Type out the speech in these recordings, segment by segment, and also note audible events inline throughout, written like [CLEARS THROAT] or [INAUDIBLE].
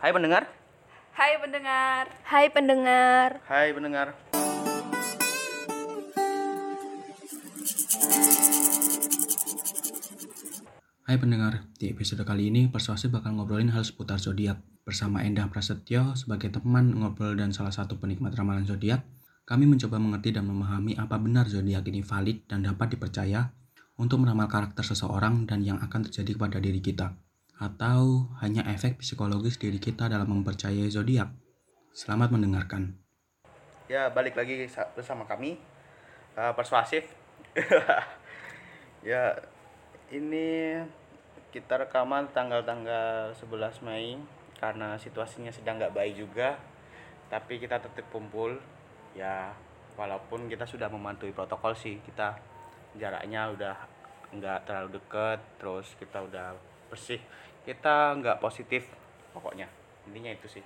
Hai pendengar. Hai pendengar. Hai pendengar. Hai pendengar. Hai pendengar, di episode kali ini Persuasif bakal ngobrolin hal seputar zodiak. Bersama Endah Prasetyo sebagai teman ngobrol dan salah satu penikmat ramalan zodiak, kami mencoba mengerti dan memahami apa benar zodiak ini valid dan dapat dipercaya untuk meramal karakter seseorang dan yang akan terjadi kepada diri kita, atau hanya efek psikologis diri kita dalam mempercayai zodiak. Selamat mendengarkan. Ya balik lagi sa- bersama kami uh, persuasif. [LAUGHS] ya ini kita rekaman tanggal-tanggal 11 Mei karena situasinya sedang nggak baik juga. Tapi kita tetap kumpul. Ya walaupun kita sudah mematuhi protokol sih kita jaraknya udah nggak terlalu deket terus kita udah bersih kita nggak positif pokoknya intinya itu sih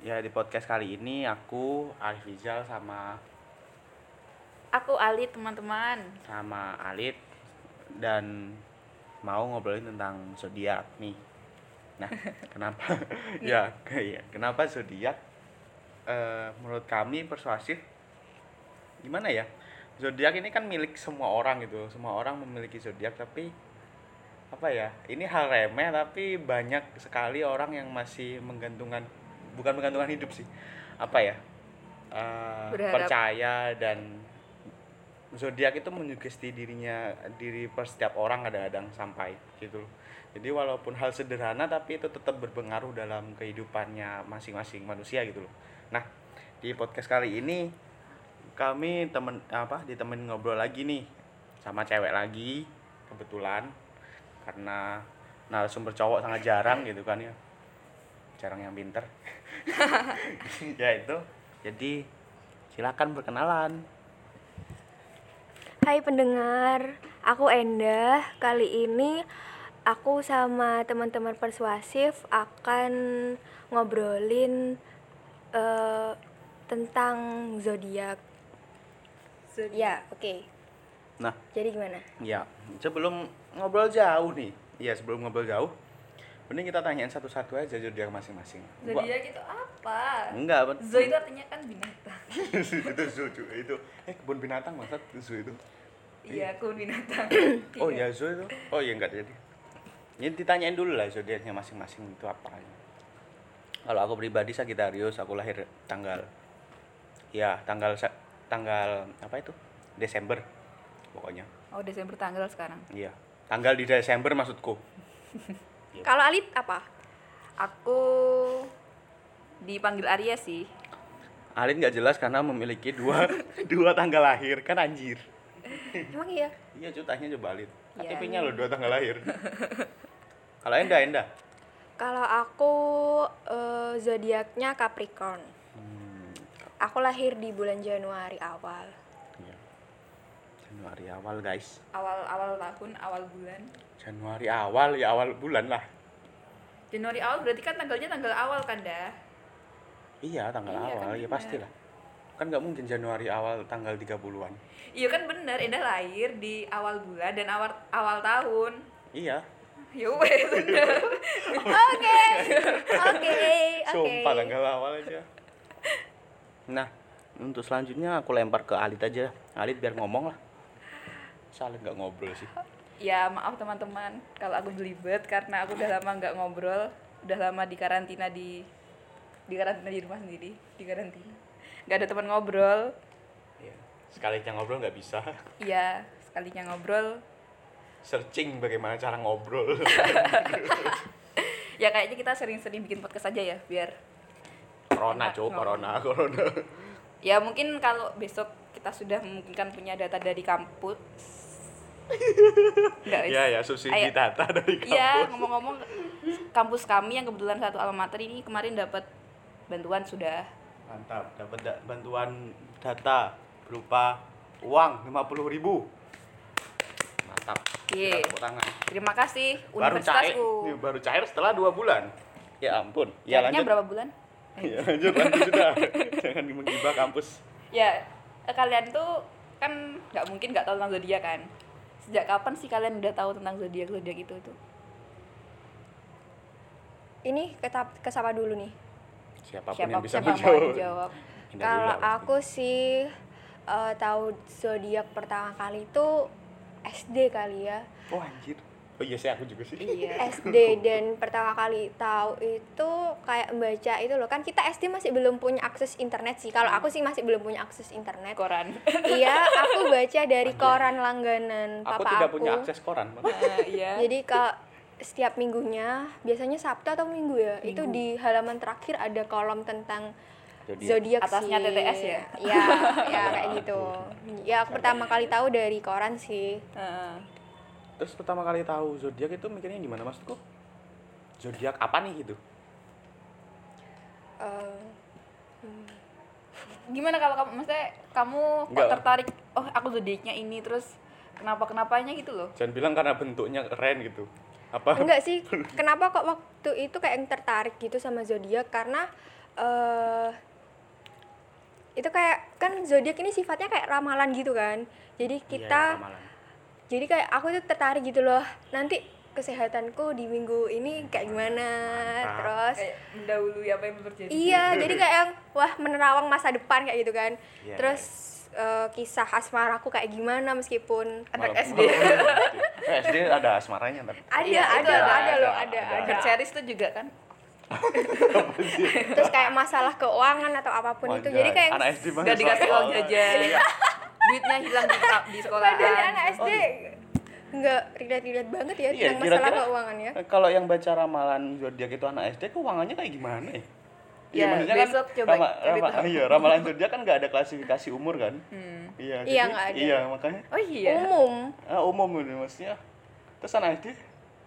ya di podcast kali ini aku Arif Rizal sama Aku Ali teman-teman. sama Alit dan mau ngobrolin tentang zodiak nih. Nah, [LAUGHS] kenapa? ya, ya, kenapa zodiak? Eh, menurut kami persuasif. Gimana ya? Zodiak ini kan milik semua orang gitu. Semua orang memiliki zodiak tapi apa ya? Ini hal remeh tapi banyak sekali orang yang masih menggantungkan bukan menggantungkan hidup sih. Apa ya? Berharap. percaya dan zodiak itu menyugesti dirinya diri per setiap orang kadang-kadang sampai gitu loh. Jadi walaupun hal sederhana tapi itu tetap berpengaruh dalam kehidupannya masing-masing manusia gitu loh. Nah, di podcast kali ini kami temen apa ditemenin ngobrol lagi nih sama cewek lagi kebetulan karena narasumber cowok sangat jarang gitu kan ya. Jarang yang pinter. [LAUGHS] ya itu. Jadi silakan berkenalan. Hai pendengar, aku Endah. Kali ini aku sama teman-teman persuasif akan ngobrolin eh, tentang zodiak. Ya, oke. Nah, Jadi gimana? Ya, sebelum ngobrol jauh nih. Iya, sebelum ngobrol jauh. Mending kita tanyain satu-satu aja zodiak masing-masing. Zodiak itu apa? Enggak, bet- Zo itu artinya kan binatang. [LAUGHS] itu zoo itu. Eh, kebun binatang maksud zoo itu. Iya, aku binatang. [COUGHS] Oh, ya zoo itu. Oh, iya enggak jadi. Ini ditanyain dulu lah zodiaknya masing-masing itu apa. Kalau aku pribadi Sagittarius, aku lahir tanggal ya, tanggal tanggal apa itu? Desember pokoknya. Oh, Desember tanggal sekarang. Iya. Tanggal di Desember maksudku. [LAUGHS] Kalau Alit apa? Aku dipanggil Arya sih. Alin nggak jelas karena memiliki dua [LAUGHS] dua tanggal lahir kan anjir. Emang iya? Iya cutanya coba Alin. Iya, KTP-nya lo dua tanggal lahir. [LAUGHS] Kalau Enda Enda. Kalau aku eh, zodiaknya Capricorn. Hmm, Aku lahir di bulan Januari awal. Januari awal guys. Awal-awal tahun, awal bulan. Januari awal ya awal bulan lah. Januari awal berarti kan tanggalnya tanggal awal kan dah? Iya tanggal Iya, awal kan ya pastilah. Kan nggak mungkin Januari awal tanggal 30-an. Iya kan bener, Endah lahir di awal bulan dan awal awal tahun. Iya. Ya wes. Oke. Oke. Oke. Sumpah tanggal awal aja. Nah, untuk selanjutnya aku lempar ke Alit aja. Alit biar ngomong lah. Saling nggak ngobrol sih. Ya maaf teman-teman kalau aku belibet karena aku udah lama nggak ngobrol, udah lama di karantina di di karantina di rumah sendiri, di karantina. Nggak ada teman ngobrol. Iya. Sekalinya ngobrol nggak bisa. Iya, sekalinya ngobrol. Searching bagaimana cara ngobrol. [LAUGHS] Ya kayaknya kita sering-sering bikin podcast aja ya biar corona, cowok, corona, corona. ya mungkin kalau besok kita sudah memungkinkan punya data dari kampus. [LAUGHS] Nggak, wes. Iya ya, subsidi Ayo. data dari kampus. Iya, ngomong-ngomong kampus kami yang kebetulan satu alma mater ini kemarin dapat bantuan sudah Mantap, dapat da- bantuan data berupa uang 50.000 ribu. Mantap. Iya. Terima kasih Baru cair, universitasku. Ini baru cair setelah dua bulan. Ya ampun. Ya Cairnya lanjut. berapa bulan? Ya lanjut, lanjut sudah. [LAUGHS] Jangan menggibah kampus. Ya, kalian tuh kan nggak mungkin nggak tahu tentang zodiak kan? Sejak kapan sih kalian udah tahu tentang zodiak zodiak itu tuh? ini ke, ke siapa dulu nih? siapa pun siapa yang bisa siapa menjawab dulu Kalau aku sih eh, tahu zodiak pertama kali itu SD kali ya. oh anjir oh iya sih aku juga sih iya [LAUGHS] SD dan pertama kali tahu itu kayak membaca itu loh kan kita SD masih belum punya akses internet sih kalau aku sih masih belum punya akses internet koran [LAUGHS] iya aku baca dari koran langganan aku papa tidak aku punya akses koran. Eh, iya jadi kalau setiap minggunya biasanya Sabtu atau Minggu ya itu Minggu. di halaman terakhir ada kolom tentang Zodiak. Atasnya sih. TTS ya? Iya, ya kayak gitu. Ya aku pertama kali tahu dari koran sih. Heeh. Terus pertama kali tahu zodiak itu mikirnya gimana maksudku? Zodiak apa nih gitu? Eh, gimana kalau kamu maksudnya kamu kok Enggak. tertarik oh aku zodiaknya ini terus kenapa kenapanya gitu loh? Jangan bilang karena bentuknya keren gitu. Apa? Enggak sih, [LAUGHS] kenapa kok waktu itu kayak yang tertarik gitu sama zodiak? Karena eh itu kayak kan zodiak ini sifatnya kayak ramalan gitu kan. Jadi Iya, kita ramalan. Jadi kayak aku tuh tertarik gitu loh. Nanti kesehatanku di minggu ini kayak gimana Mantap. terus kayak mendahului apa yang terjadi Iya, [LAUGHS] jadi kayak yang wah menerawang masa depan kayak gitu kan. Iya, Terus eh, kisah asmaraku kayak gimana meskipun anak SD SD ada asmaranya tapi ada Iya, itu ada, ada, ada, loh, ada, ada, ada. ada. Berceris tuh juga kan Terus kayak masalah keuangan atau apa pun itu. Jadi kayak anak SD banget Nggak dikasih uang jajan. Iya. duitnya hilang di, di sekolah padahal anak SD Oh, nggak relate-relate banget ya Iya, tentang masalah kira-kira- keuangan ya. kalau yang baca ramalan zodiak itu anak SD keuangannya kayak gimana ya Ya, maksudnya besok coba rama- rama- iya, ramalan zodiak kan nggak ada klasifikasi umur kan Hmm. iya Iya, jadi- nggak ada. iya makanya oh iya Umum. ah, umum ini maksudnya terus anak SD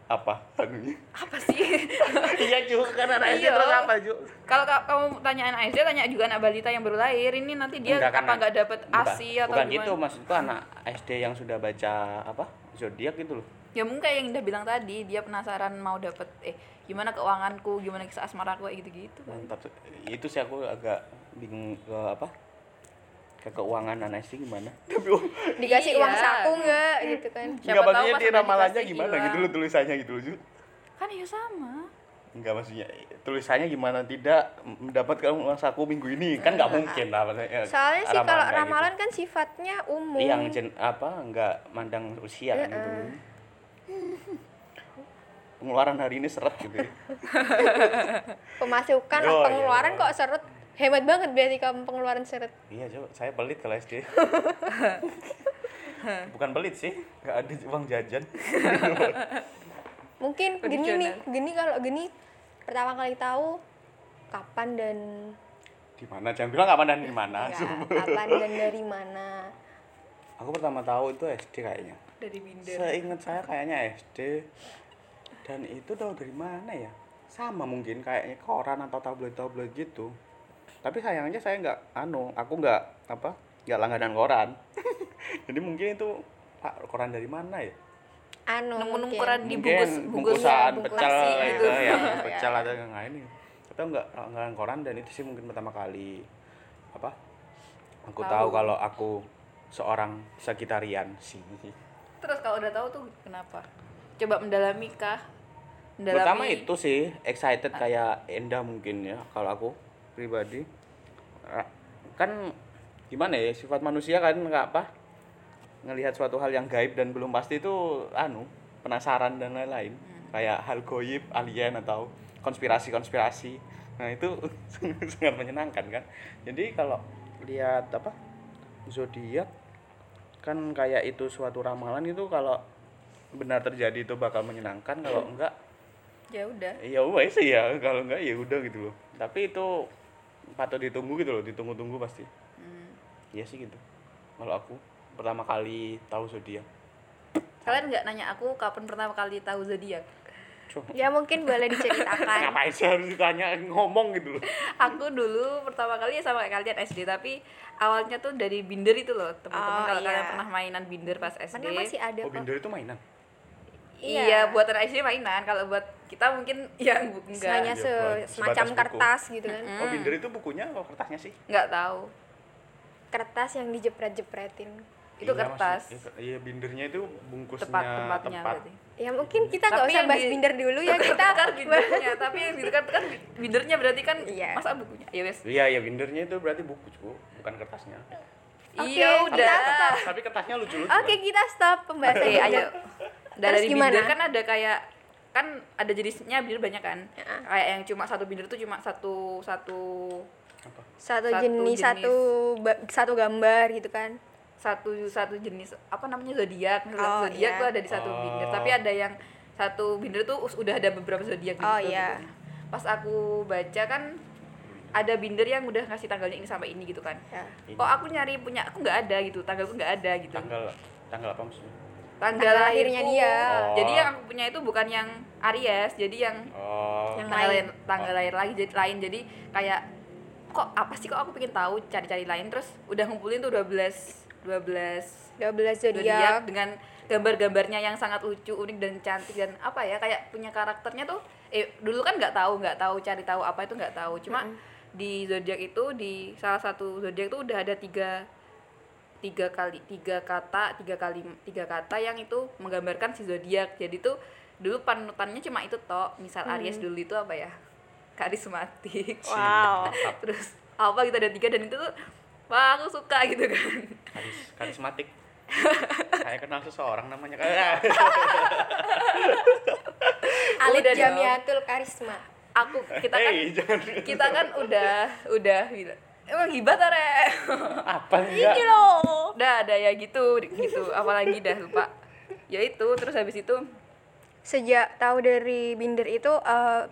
apa? Anunya apa sih? [LAUGHS] Iya juga kan anak SD Iya. terus apa juga kalau ka- kamu tanya anak SD tanya juga anak balita yang baru lahir ini nanti dia Enggak, apa karena- nggak dapat asi atau bukan gimana? gitu maksudku anak SD yang sudah baca apa zodiak gitu loh. Ya mungkin kayak yang udah bilang tadi dia penasaran mau dapet eh gimana keuanganku gimana kisah asmaraku kayak gitu-gitu kan. Mantap. Itu sih aku agak bingung ke apa ke keuangan anak SD gimana [LAUGHS] tapi oh, Dikasih Iya. uang saku nggak gitu kan. Siapa nggak maksudnya pas di udah ramalannya gimana gitu loh tulisannya gitu loh kan ya sama Enggak maksudnya tulisannya gimana tidak mendapatkan uang saku minggu ini kan nggak mungkin lah maksudnya Soalnya sih kalau kayak ramalan kan sifatnya umum. gitu. yang jen, apa nggak mandang usia kan gitu pengeluaran hari ini seret gitu ya. [LAUGHS] Pemasukan Oh, iya. pengeluaran kok seret. Hebat banget berarti kamu pengeluaran seret. iya coba. Saya pelit kalau SD [LAUGHS] bukan pelit sih nggak ada uang jajan. Mungkin gini nih, gini kalau gini pertama kali tahu kapan dan di mana? Jangan bilang kapan dan di mana. Ya, kapan dan dari mana. aku pertama tahu itu SD kayaknya. Dari binder Seingat saya kayaknya SD dan itu tahu dari mana ya? Sama mungkin kayaknya koran atau tabloid-tabloid gitu. Tapi sayangnya saya nggak anu, aku nggak apa? nggak langganan koran. [LAUGHS] Jadi mungkin itu Pak, koran dari mana ya? Anu nemu-nemu mungkin. koran di mungkin bungkus bungkus bungkusan bungkus pecel nasi gitu ya, [LAUGHS] Ya. pecel atau yang lain. Tapi aku nggak langganan koran dan itu sih mungkin pertama kali apa? Aku Tahu. tahu kalau aku seorang Sagitarian sih. terus kalau udah tahu tuh kenapa coba mendalami kah mendalami Pertama itu sih excited kayak Enda mungkin ya kalau aku pribadi. Kan gimana ya sifat manusia kan nggak apa ngelihat suatu hal yang gaib dan belum pasti itu anu penasaran dan lain-lain. Kayak hal goib alien atau konspirasi-konspirasi. Nah itu [LAUGHS] sangat menyenangkan kan. Jadi kalau lihat apa zodiak kan kayak itu suatu ramalan itu kalau benar terjadi itu bakal menyenangkan kalau enggak ya udah. Ya wes sih ya kalau enggak ya udah gitu loh. Tapi itu patut ditunggu gitu loh ditunggu-tunggu pasti. Hmm. iya sih gitu. Kalau aku pertama kali tahu zodiak. Kalian nggak nanya aku kapan pertama kali tahu zodiak? Ya mungkin boleh diceritakan. [LAUGHS] ngapain sih harus ditanya ngomong gitu loh. Aku dulu pertama kali ya sama kayak kalian SD tapi awalnya tuh dari binder itu loh teman-teman. Oh, kalau iya. kalian pernah mainan binder pas SD Mana masih ada oh kok. binder itu mainan iya. Iya. buat anak SD mainan kalau buat kita mungkin ya enggak Hanya Iya, se buat- semacam buku. kertas gitu kan. oh binder itu bukunya atau kertasnya sih nggak tahu Kertas yang dijepret-jepretin. itu Iya, kertas maksud- Iya, bindernya itu bungkusnya tepat tempatnya tepat. berarti Ya mungkin kita nggak usah bahas di- binder dulu ya kita. kan bindernya tapi yang itu kan kan bindernya berarti kan Iya. masa bukunya ya wes Iya, ya bindernya itu berarti buku, cu, bukan kertasnya. Oke, iya kita udah stop. Tapi kertasnya lucu-lucu. Oke, kita stop pembahasan Oke, ayo. Dan Terus dari gimana? binder kan ada kayak kan ada jenisnya binder banyak kan. Ya. Kayak yang cuma satu binder tuh cuma satu satu Apa? Satu, Satu jenis, jenis. satu ba- satu gambar gitu kan. satu satu jenis apa namanya zodiak. Oh, zodiak iya. tuh ada di satu Oh. binder, tapi ada yang satu binder tuh udah ada beberapa zodiak gitu. Oh, iya. bentuknya. Pas aku baca kan ada binder yang udah ngasih tanggalnya ini sampai ini gitu kan. Ya. Kok aku nyari punya aku nggak ada gitu, tanggalku nggak ada gitu. Tanggal tanggal apa maksudnya? Tanggal Tanggal lahirnya dia. Oh. Jadi yang aku punya itu bukan yang Aries, jadi yang Oh. Yang tanggal lain. lain tanggal lahir lagi jadi lain jadi kayak kok apa sih kok aku pengen tahu cari-cari lain terus udah ngumpulin tuh 12 12 12 zodiak dengan gambar-gambarnya yang sangat lucu unik dan cantik dan apa ya kayak punya karakternya tuh eh dulu kan nggak tahu nggak tahu cari tahu apa itu nggak tahu cuma di zodiak itu di salah satu zodiak itu udah ada tiga tiga kali tiga kata tiga kali tiga kata yang itu menggambarkan si zodiak jadi tuh dulu panutannya cuma itu toh misal Aries dulu itu apa ya karismatik Wow. Terus apa gitu ada tiga dan itu tuh wah aku suka gitu kan Karis, karismatik. Saya kenal seseorang namanya [LAUGHS] kayak dong. Jamiatul Karisma. aku kita kan jangan. kita kan udah udah bilang emang gibat are [LAUGHS] Apa enggak? Ini loh. udah ada ya gitu gitu apalagi dah lupa ya itu terus habis itu Sejak tahu dari binder itu eh,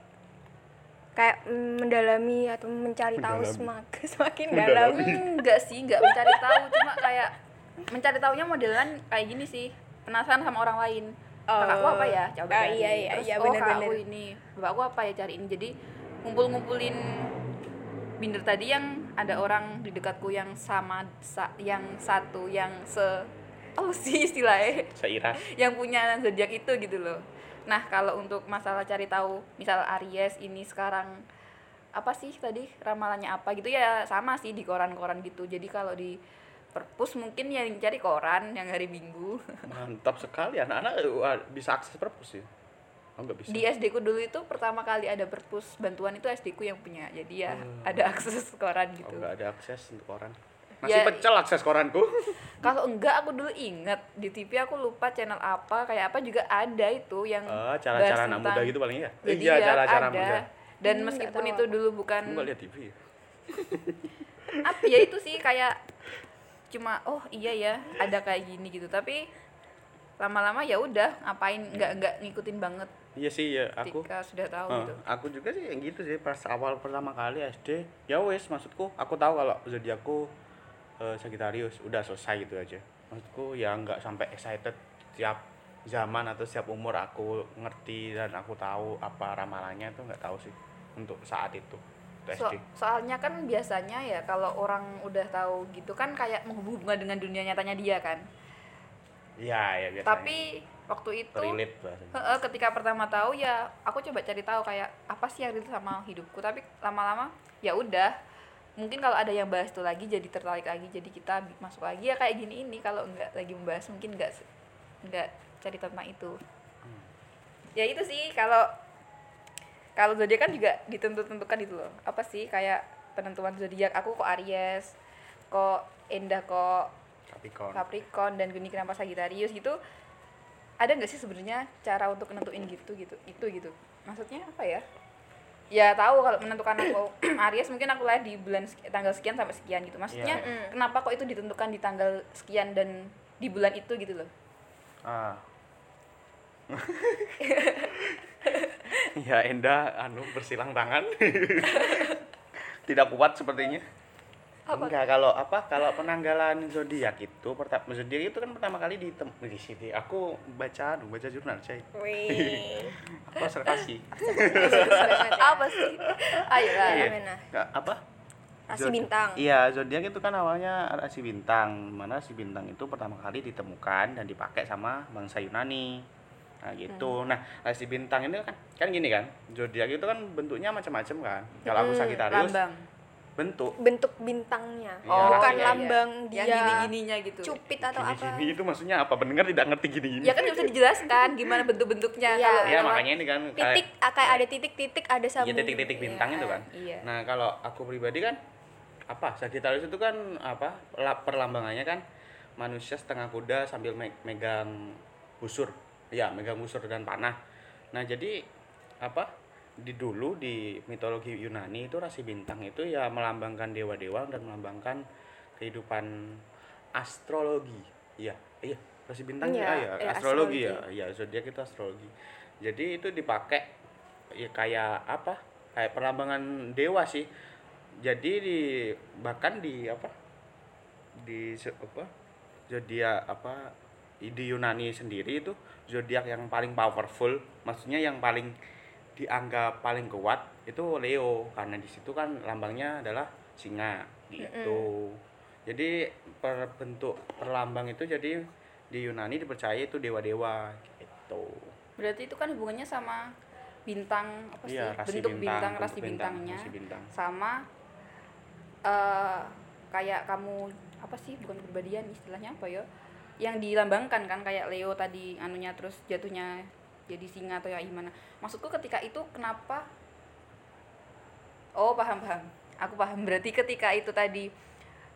kayak mendalami atau mencari tahu Mendalami. semakin [LAUGHS] semakin Mendalami. dalam. enggak sih enggak mencari tahu cuma kayak mencari tahunya modelan kayak gini sih penasaran sama orang lain kakakku apa ya coba Oh, cari. iya, iya, Terus, iya, oh bener-bener. kakakku ini bapakku apa ya cari ini jadi ngumpul-ngumpulin binder tadi yang ada orang di dekatku yang sama sa- yang satu yang se oh sih istilahnya Seiras. yang punya zodiak itu gitu loh. Nah, kalau untuk masalah cari tahu misal Aries ini sekarang apa sih tadi ramalannya apa gitu ya sama sih di koran-koran gitu. Jadi kalau di perpus mungkin yang cari koran yang hari Minggu. Mantap sekali anak-anak wah, bisa akses perpus ya. Oh, enggak bisa. Di SD ku dulu itu pertama kali ada perpus bantuan itu SD ku yang punya. Jadi ya ada akses koran Oh, gitu. enggak ada akses untuk koran. Masih Ya, pecel akses koranku. [LAUGHS] Kalau enggak aku dulu inget di TV aku lupa channel apa kayak apa juga ada itu yang Oh, bahas cara-cara anak muda gitu paling ya. Jadi iya, ya cara-cara ada. muda. Dan Hmm, meskipun itu dulu bukan enggak lihat TV ya? apa ya itu sih kayak cuma oh iya ya ada kayak gini gitu tapi lama-lama ya udah ngapain? Nggak nggak ngikutin banget. Iya sih ya, aku ketika sudah tahu Eh, gitu. aku juga sih yang gitu sih pas awal pertama kali SD ya wes maksudku aku tahu kalau zodiakku eh, Sagittarius udah selesai gitu aja. Maksudku ya nggak sampai excited tiap zaman atau setiap umur aku ngerti dan aku tahu apa ramalannya itu nggak tahu sih untuk saat itu So- soalnya kan biasanya ya kalau orang udah tahu gitu kan kayak menghubungkan dengan dunia nyatanya dia kan iya ya biasanya. Tapi waktu itu relate bahasanya Heeh, ketika pertama tahu ya aku coba cari tahu kayak apa sih yang relate sama hidupku? Tapi lama-lama ya udah mungkin kalau ada yang bahas itu lagi jadi tertarik lagi jadi kita masuk lagi ya kayak gini ini. Kalau nggak lagi membahas mungkin nggak nggak cari tentang itu. Ya itu sih kalau kalau zodiak kan juga ditentu-tentukan itu loh. Apa sih kayak penentuan zodiak aku kok Aries kok Endah kok Capricorn. Capricorn dan Geni kenapa Sagittarius gitu ada nggak sih sebenarnya cara untuk nentuin gitu gitu itu gitu? Maksudnya apa ya? Ya tahu kalau menentukan aku [CLEARS THROAT] Aries mungkin aku lahir di bulan sek- tanggal sekian sampai sekian gitu. Maksudnya Iya. kenapa kok itu ditentukan di tanggal sekian dan di bulan itu gitu loh? Ah. [LAUGHS] Ya Enda anu bersilang tangan. [LAUGHS] Tidak kuat sepertinya Apa? enggak kalau apa kalau penanggalan zodiak itu pertama zodiak itu kan pertama kali di di sini aku baca anu baca jurnal saya Wih. aku observasi [LAUGHS] apa sih ayo lah Iya. Apa Rasi bintang. iya zodiak itu kan awalnya rasi bintang mana rasi bintang itu pertama kali ditemukan dan dipakai sama bangsa Yunani nah Hmm. gitu nah rasi bintang ini kan kan gini kan zodiak itu kan bentuknya macam-macam kan kalau aku Hmm, Sagittarius lambang bentuk. Bentuk bintangnya. Iya, bukan iya, lambang yang dia gini-gininya gitu. cupit atau apa. Gini-gini itu maksudnya apa? Pendengar tidak ngerti gini-gini. Ya kan bisa dijelaskan gimana bentuk-bentuknya Iya. kalau ya makanya ini kan kayak- titik ah, kayak ada titik-titik ada Iya sambung. titik-titik bintang itu kan. iya. Nah kalau aku pribadi kan apa? Sagittarius itu kan apa? La- perlambangannya kan manusia setengah kuda sambil me- megang busur, ya megang busur dan panah. Nah jadi apa di dulu di mitologi Yunani itu rasi bintang itu ya melambangkan dewa-dewa dan melambangkan kehidupan astrologi. Iya, iya rasi bintang Iya, ya, ya, iya, astrologi, astrologi. ya, ya zodiak itu astrologi. Jadi itu dipakai ya kayak apa kayak perlambangan dewa sih jadi di bahkan di apa di apa zodiak apa di Yunani sendiri itu zodiak yang paling powerful maksudnya yang paling dianggap paling kuat itu Leo karena di situ kan lambangnya adalah singa gitu. Jadi per bentuk perlambang itu jadi di Yunani dipercaya itu dewa-dewa gitu. Berarti itu kan hubungannya sama bintang apa sih? Iya, rasi bentuk bintang, bentuk rasi bintangnya. rasi bintang. sama eh kayak kamu apa sih? Bukan kepribadian istilahnya apa ya? Yang dilambangkan kan kayak Leo tadi anunya terus jatuhnya jadi singa atau ya gimana. Maksudku ketika itu kenapa? Oh paham paham. Aku paham. Berarti ketika itu tadi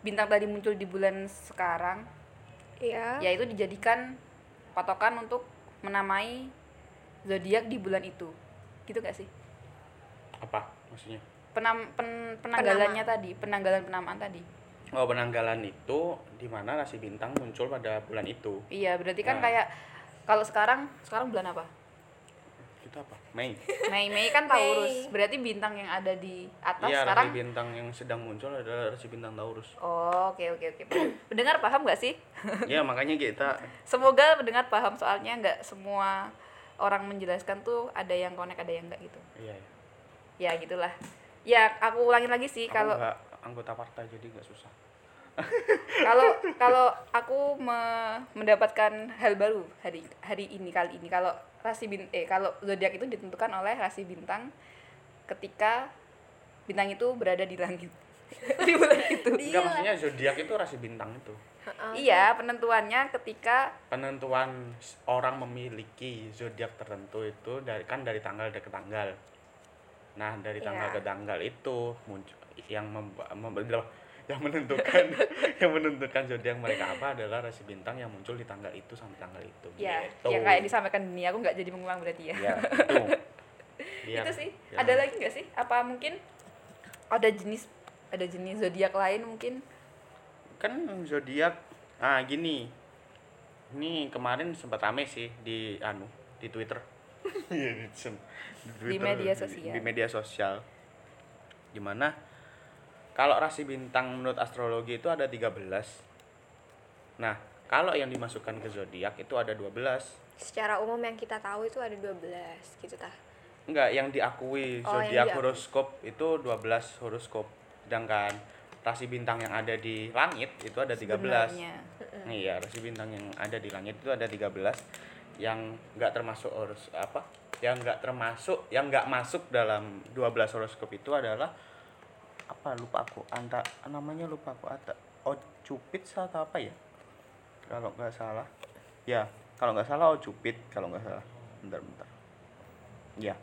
bintang tadi muncul di bulan sekarang Iya. ya itu dijadikan patokan untuk menamai zodiak di bulan itu. Gitu gak sih? Apa maksudnya? Penam, pen- penanggalannya tadi penanggalan penamaan tadi. Oh penanggalan itu di mana rasi bintang muncul pada bulan itu. iya berarti kan Nah. kayak kalau sekarang sekarang bulan apa Itu apa? Mei. Mei Mei kan Mei. Taurus berarti bintang yang ada di atas Iya sekarang rasi bintang yang sedang muncul adalah rasi bintang Taurus. oh oke oke oke [CLEARS THROAT] pendengar paham gak sih [LAUGHS] ya makanya kita semoga pendengar paham soalnya nggak semua orang menjelaskan tuh ada yang connect ada yang enggak gitu iya ya. ya gitulah ya aku ulangin lagi sih Aku kalau anggota partai jadi nggak susah. [LAUGHS] kalau kalau aku me- mendapatkan hal baru hari hari ini kali ini kalau rasi bin eh kalau zodiak itu ditentukan oleh rasi bintang ketika bintang itu berada di langit [LAUGHS] di bulan itu Enggak maksudnya zodiak itu rasi bintang itu. iya penentuannya ketika Penentuan orang memiliki zodiak tertentu itu dari kan dari tanggal ke tanggal. Nah dari tanggal Iya. ke tanggal itu muncul yang memba- mem- yang menentukan [LAUGHS] yang menentukan zodiak mereka apa adalah rasi bintang yang muncul di tanggal itu sampai tanggal itu. ya Gitu. yang kayak disampaikan dunia. Aku nggak jadi mengulang berarti ya. Ya [LAUGHS] itu. Biar- itu sih. biar- ada lagi nggak sih? Apa mungkin ada jenis ada jenis zodiak lain mungkin? Kan zodiak ah gini. Ini kemarin sempat rame sih di anu di Twitter. [LAUGHS] Iya, di, sem- Di media sosial. di, media sosial. Di mana kalau rasi bintang menurut astrologi itu ada 13 nah kalau yang dimasukkan ke zodiak itu ada 12 secara umum yang kita tahu itu ada 12 gitu tah? Enggak yang diakui Oh, zodiak horoskop itu 12 horoskop. Sedangkan rasi bintang yang ada di langit itu ada 13 sebenarnya. Iya, rasi bintang yang ada di langit itu ada 13 yang nggak termasuk horus apa? Yang nggak termasuk, yang nggak masuk dalam 12 horoskop itu adalah apa lupa aku anta namanya lupa aku ada oh cupid atau apa ya? Kalau nggak salah. Ya kalau nggak salah oh cupid kalau nggak salah. Bentar bentar. Ya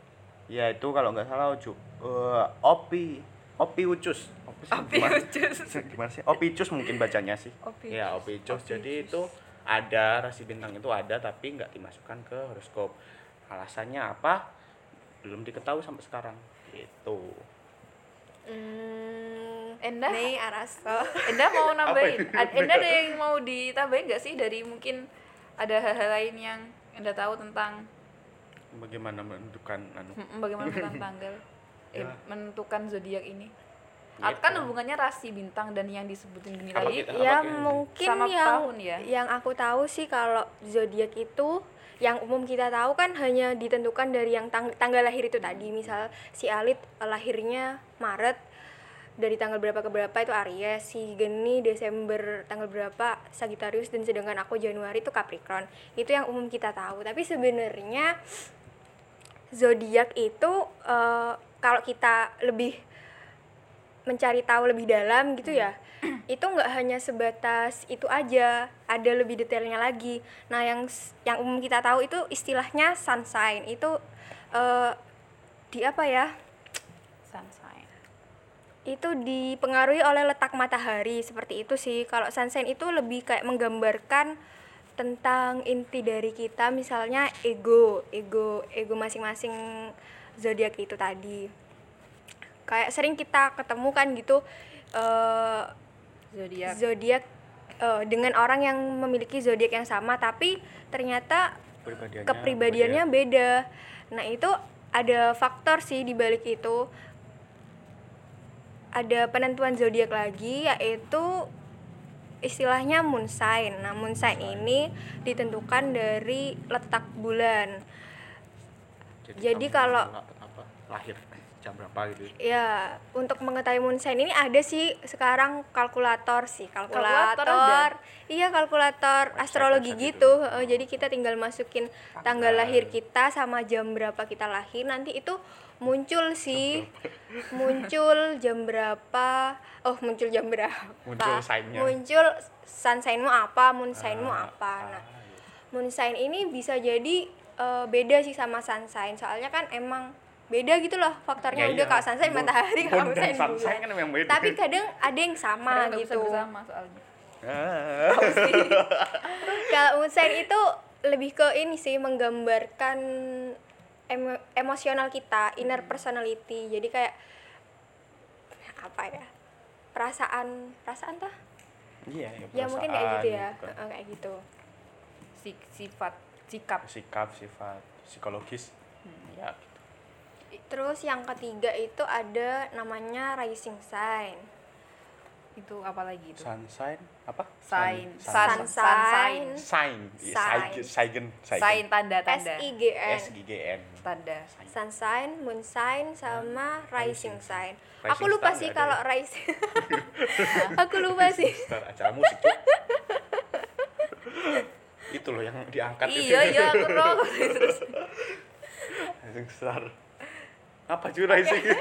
ya itu kalau nggak salah oh eh, opi opi ucus. Opi, Opi gimana? ucus. [LAUGHS] gimana sih? Opicus mungkin bacanya sih. Opi ya opicus jadi itu ada rasi bintang itu ada tapi nggak dimasukkan ke horoskop. Alasannya apa? Belum diketahui sampai sekarang. Gitu hmm, Endah? Mei Aras. [LAUGHS] Enda mau nambahin? Enda ada yang mau ditambahin nggak sih dari mungkin ada hal-hal lain yang Enda tahu tentang bagaimana menentukan anu? Mm, bagaimana menentukan [LAUGHS] tanggal? Eh, Ya. menentukan zodiak ini? Gitu. kan hubungannya rasi bintang dan yang disebutin gini tadi ya mungkin sama yang tahun ya? yang aku tahu sih kalau zodiak itu yang umum kita tahu kan hanya ditentukan dari yang tang- tanggal lahir itu tadi. Misal si Alit eh, lahirnya Maret dari tanggal berapa ke berapa itu Aries si Geni Desember tanggal berapa Sagittarius dan sedangkan aku Januari itu Capricorn. Itu yang umum kita tahu. Tapi sebenarnya zodiak itu eh, kalau kita lebih mencari tahu lebih dalam gitu ya itu nggak hanya sebatas itu aja ada lebih detailnya lagi. Nah yang yang umum kita tahu itu istilahnya sunshine itu eh, di apa ya? Sunshine. Itu dipengaruhi oleh letak matahari seperti itu sih. Kalau sunshine itu lebih kayak menggambarkan tentang inti dari kita misalnya ego ego ego masing-masing zodiak itu tadi kayak sering kita ketemu kan gitu eh, zodiak zodiak eh, dengan orang yang memiliki zodiak yang sama tapi ternyata Kepribadiannya kepribadiannya beda. Nah, itu ada faktor sih di balik itu. Ada penentuan zodiak lagi yaitu istilahnya moon sign. Nah, moon sign ini ditentukan dari letak bulan. Jadi kamu kalau- apa lahir jam berapa gitu Ya, untuk mengetahui moon sign ini ada sih sekarang kalkulator sih, Kalkulator kalkulator. Iya, kalkulator astrologi website gitu. Eh, jadi kita tinggal masukin tanggal Tanggal. lahir kita sama jam berapa kita lahir. Nanti itu muncul sih. muncul jam berapa? Oh, muncul jam berapa? Muncul sign-nya. Muncul sun sign-mu apa, moon sign-mu Ah, apa. Nah, ah, iya. moon sign ini bisa jadi eh, beda sih sama sun sign. Soalnya kan emang beda gitu loh faktornya Ya udah iya. kalau Moon- matahari kalau bulan. kan memang beda. tapi kadang ada yang sama Kadang gitu bersama soalnya Ah. kalau moon sign itu lebih ke ini sih menggambarkan emo- emosional kita inner personality jadi kayak apa ya perasaan perasaan tah iya ya mungkin kayak gitu ya perasaan, Heeh, kayak gitu Si- sifat sikap sikap sifat psikologis Hmm. ya gitu. Terus yang ketiga itu ada namanya rising sign. Itu apa lagi itu? Sunshine apa? Sign. Sun- sun Sun sign. Sign. sign. Iya, Sign. Saigen sign tanda S tanda I G N. S G G N. Tanda. Sun sign, moon sign, sama rising rising sign. Rising Aku lupa sih kalau ya? rising. [LAUGHS] Aku lupa sih. Star acara musik itu loh yang diangkat itu. Iya iya aku tahu. Terus [LAUGHS] Rising star apa cuy rising [LAUGHS]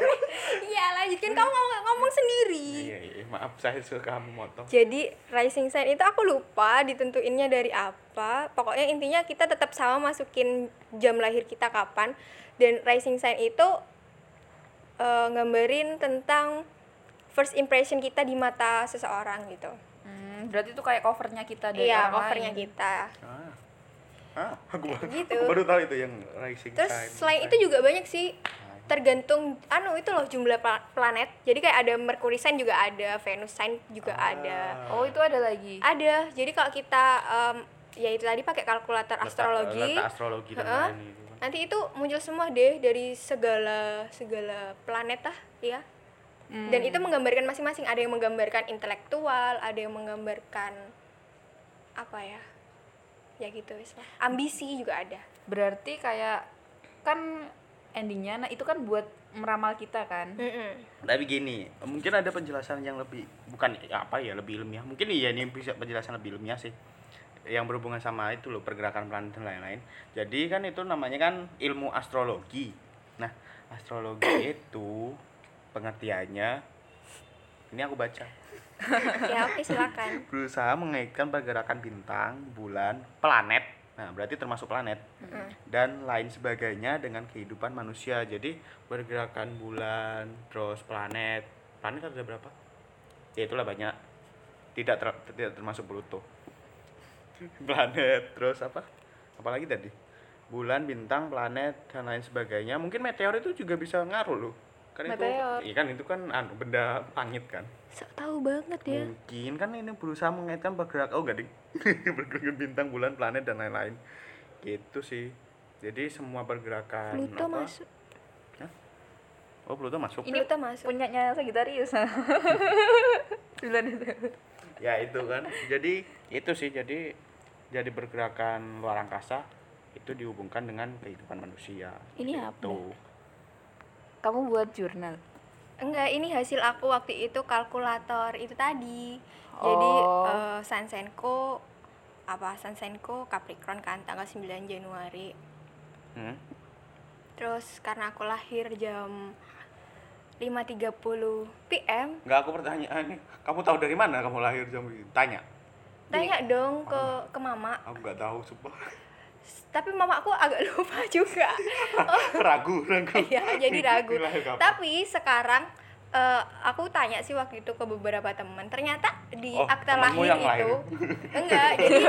Iya, lanjutkan kamu ngomong, ngomong sendiri. iya iya maaf saya suka kamu motong Jadi rising sign itu aku lupa ditentuinnya dari apa. Pokoknya intinya kita tetap sama masukin jam lahir kita kapan. Dan rising sign itu eh, ngambarin tentang first impression kita di mata seseorang gitu. Hmm, berarti itu kayak covernya kita dari Iya, covernya lain. kita. ah ah aku baru, Gitu. aku baru tahu itu yang rising Terus sign selain itu juga banyak sih tergantung anu itu loh jumlah pla- planet. Jadi kayak ada Mercury sign juga ada, Venus sign juga Ah. ada. oh itu ada lagi Ada. Jadi kalau kita em, ya itu tadi pakai kalkulator Letak- astrologi, letak astrologi dan Heeh. lain itu kan. nanti itu muncul semua deh dari segala segala planet lah, ya. Dan itu menggambarkan masing-masing. Ada yang menggambarkan intelektual, ada yang menggambarkan apa ya? Ya gitu. Ambisi juga ada. berarti kayak kan endingnya nah itu kan buat meramal kita kan Mm-mm. Tapi gini, mungkin ada penjelasan yang lebih bukan ya apa ya lebih ilmiah. Mungkin iya ini bisa penjelasan lebih ilmiah sih. Yang berhubungan sama itu loh pergerakan planet dan lain-lain. Jadi kan itu namanya kan ilmu astrologi. Nah, astrologi [COUGHS] itu pengertiannya ini aku baca. [LAUGHS] ya oke silakan. Berusaha mengaitkan pergerakan bintang, bulan, planet. Nah, berarti termasuk planet dan lain sebagainya dengan kehidupan manusia. Jadi pergerakan bulan, terus planet. Planet ada berapa? Ya itulah banyak. Tidak ter- tidak termasuk Pluto. planet, terus apa? Apalagi tadi? Bulan, bintang, planet dan lain sebagainya. Mungkin meteor itu juga bisa ngaruh loh. Kan Meteor. itu, iya kan itu kan anu, benda langit kan. Sok tahu banget ya. Mungkin kan ini berusaha mengaitkan pergerakan oh gading [LAUGHS] pergerakan bintang, bulan, planet dan lain-lain. Gitu sih. Jadi semua pergerakan Pluto apa? masuk. Oh, Pluto masuk. ini Pluto masuk. punyanya Sagittarius [LAUGHS] bulan itu Ya, itu kan. Jadi itu sih jadi jadi pergerakan luar angkasa itu dihubungkan dengan kehidupan manusia. Ini apa? Tuh. kamu buat jurnal Enggak, ini hasil aku waktu itu kalkulator itu tadi. Jadi Oh. eh, Sansenko apa Sansenko Capricorn kan tanggal 9 Januari. Hmm? Terus karena aku lahir jam 5.30 PM. Enggak aku pertanyaan. Kamu tahu dari mana kamu lahir jam? Tanya. Tanya dong ke ke mama. Aku nggak tahu sumpah. Tapi mamaku agak [LAUGHS] lupa juga. [LAUGHS] ragu, ragu. Iya, jadi ragu. Tapi sekarang eh, aku tanya sih waktu itu ke beberapa teman. Ternyata di Oh, akta lahir yang itu lahir. [LAUGHS] enggak. Jadi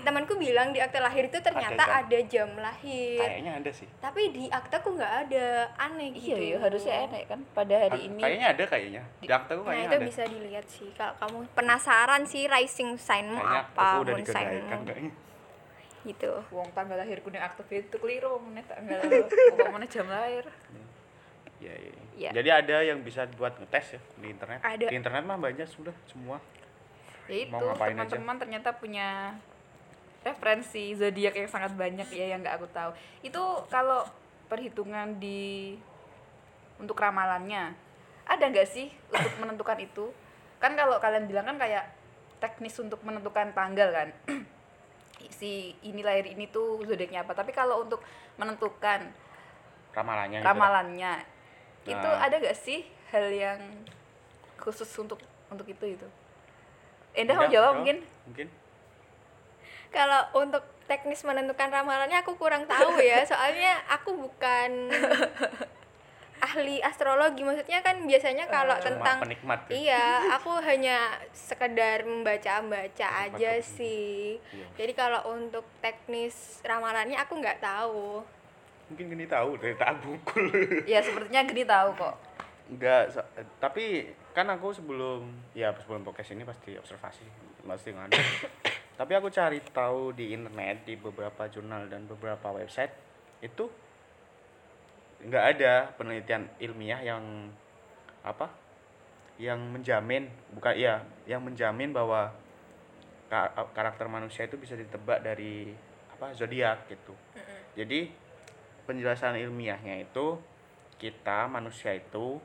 temanku bilang di akta lahir itu ternyata jam. ada jam, lahir. Kayaknya ada sih. Tapi di aktaku nggak ada. Aneh gitu. Iya, ya harusnya enak kan pada hari ini. Kayaknya ada kayaknya. Di akta aku Nah kayaknya itu ada. bisa dilihat sih kalau kamu penasaran sih rising sign-mu Kayaknya apa, aku udah moon sign-mu. Gitu. Wong tanggal lahirku ning akte itu keliru meneh tanggal [LAUGHS] mana jam lahir. Iya, iya. Iya. Jadi ada yang bisa buat ngetes ya di internet. Ada. Di internet mah banyak sudah semua. Ya itu teman-teman ternyata punya referensi zodiak yang sangat banyak ya yang nggak aku tahu. Itu kalau perhitungan di untuk ramalannya ada nggak sih untuk menentukan itu? Kan kalau kalian bilang kan kayak teknis untuk menentukan tanggal kan. [CLEARS THROAT] si ini lahir ini tuh zodiaknya apa. Tapi kalau untuk menentukan Ramalannya gitu. ramalannya itu Nah. ada gak sih hal yang khusus untuk untuk itu itu Endah mau jawab. mungkin Mungkin. Kalau untuk teknis menentukan ramalannya aku kurang tahu ya, [LAUGHS] soalnya aku bukan [LAUGHS] ahli astrologi. Maksudnya kan biasanya kalau Cuma tentang penikmat ya. Iya, aku hanya sekedar membaca-baca aja opini. sih. Iya. Jadi kalau untuk teknis ramalannya aku nggak tahu. Mungkin gini tahu dari tak bungkul. [LAUGHS] ya sepertinya gini tahu kok Enggak, so- eh, tapi kan aku sebelum ya sebelum podcast ini pasti observasi, pasti ngadu. [COUGHS] tapi aku cari tahu di internet di beberapa jurnal dan beberapa website itu nggak ada penelitian ilmiah yang apa yang menjamin bukan ya yang menjamin bahwa ka- karakter manusia itu bisa ditebak dari apa zodiak gitu. Jadi penjelasan ilmiahnya itu kita manusia itu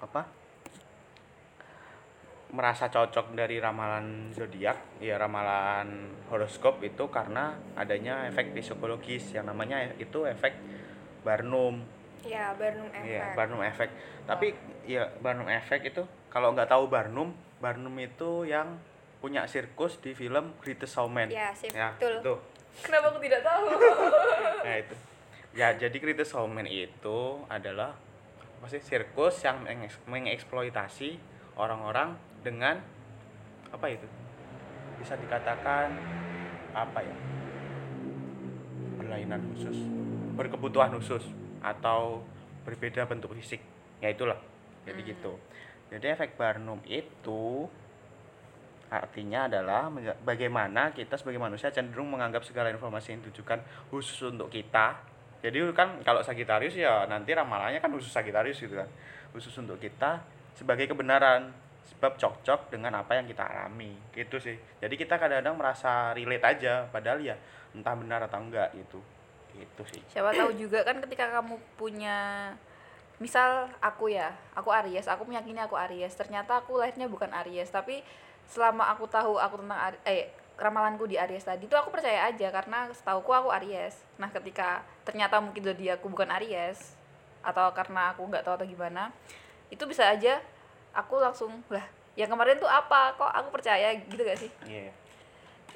apa merasa cocok dari ramalan zodiak ya ramalan horoskop itu karena adanya efek psikologis yang namanya itu efek Barnum Ya, Barnum Effect. Iya, Barnum Effect. Tapi ya Barnum Effect itu kalau nggak tahu Barnum, Barnum itu yang punya sirkus di film Greatest Showman. Ya, sip, Ya, betul. itu. kenapa aku tidak tahu Nah, [LAUGHS] itu. Ya, jadi Greatest Showman itu adalah apa sih sirkus yang mengeks- mengeksploitasi orang-orang dengan apa itu? Bisa dikatakan apa ya? berlainan khusus, berkebutuhan khusus atau berbeda bentuk fisik. Ya itulah. Jadi gitu. Jadi efek Barnum itu artinya adalah bagaimana kita sebagai manusia cenderung menganggap segala informasi yang ditujukan khusus untuk kita. Jadi kan kalau Sagitarius ya nanti ramalannya kan khusus Sagitarius gitu kan. Khusus untuk kita sebagai kebenaran sebab cocok dengan apa yang kita alami gitu sih. Jadi kita kadang-kadang merasa relate aja padahal ya entah benar atau enggak gitu. Gitu sih. siapa tahu juga kan ketika kamu punya misal aku ya aku Aries aku meyakini aku Aries ternyata aku lahirnya bukan Aries tapi selama aku tahu aku tentang eh ramalanku di Aries tadi itu aku percaya aja karena setauku aku Aries nah ketika ternyata mungkin jadi aku bukan Aries atau karena aku nggak tahu atau gimana itu bisa aja aku langsung lah yang kemarin tuh apa kok aku percaya gitu gak sih Iya.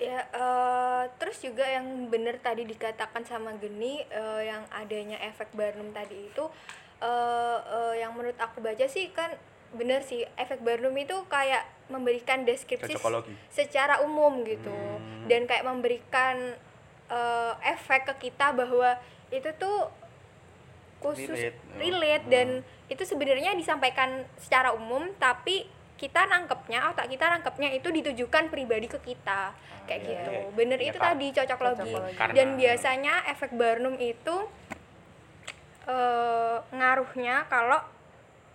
Ya, eh, terus juga yang benar tadi dikatakan sama Geni eh, yang adanya efek Barnum tadi itu eh, eh, yang menurut aku baca sih kan benar sih efek Barnum itu kayak memberikan deskripsi secara umum gitu Hmm. dan kayak memberikan eh, efek ke kita bahwa itu tuh khusus Relate. relate, dan itu sebenarnya disampaikan secara umum tapi kita nangkepnya otak kita nangkepnya itu ditujukan pribadi ke kita kayak iya, gitu iya. bener Iya, itu Kak. tadi cocok logi Cocokologi. Karena- dan biasanya efek Barnum itu eh, ngaruhnya kalau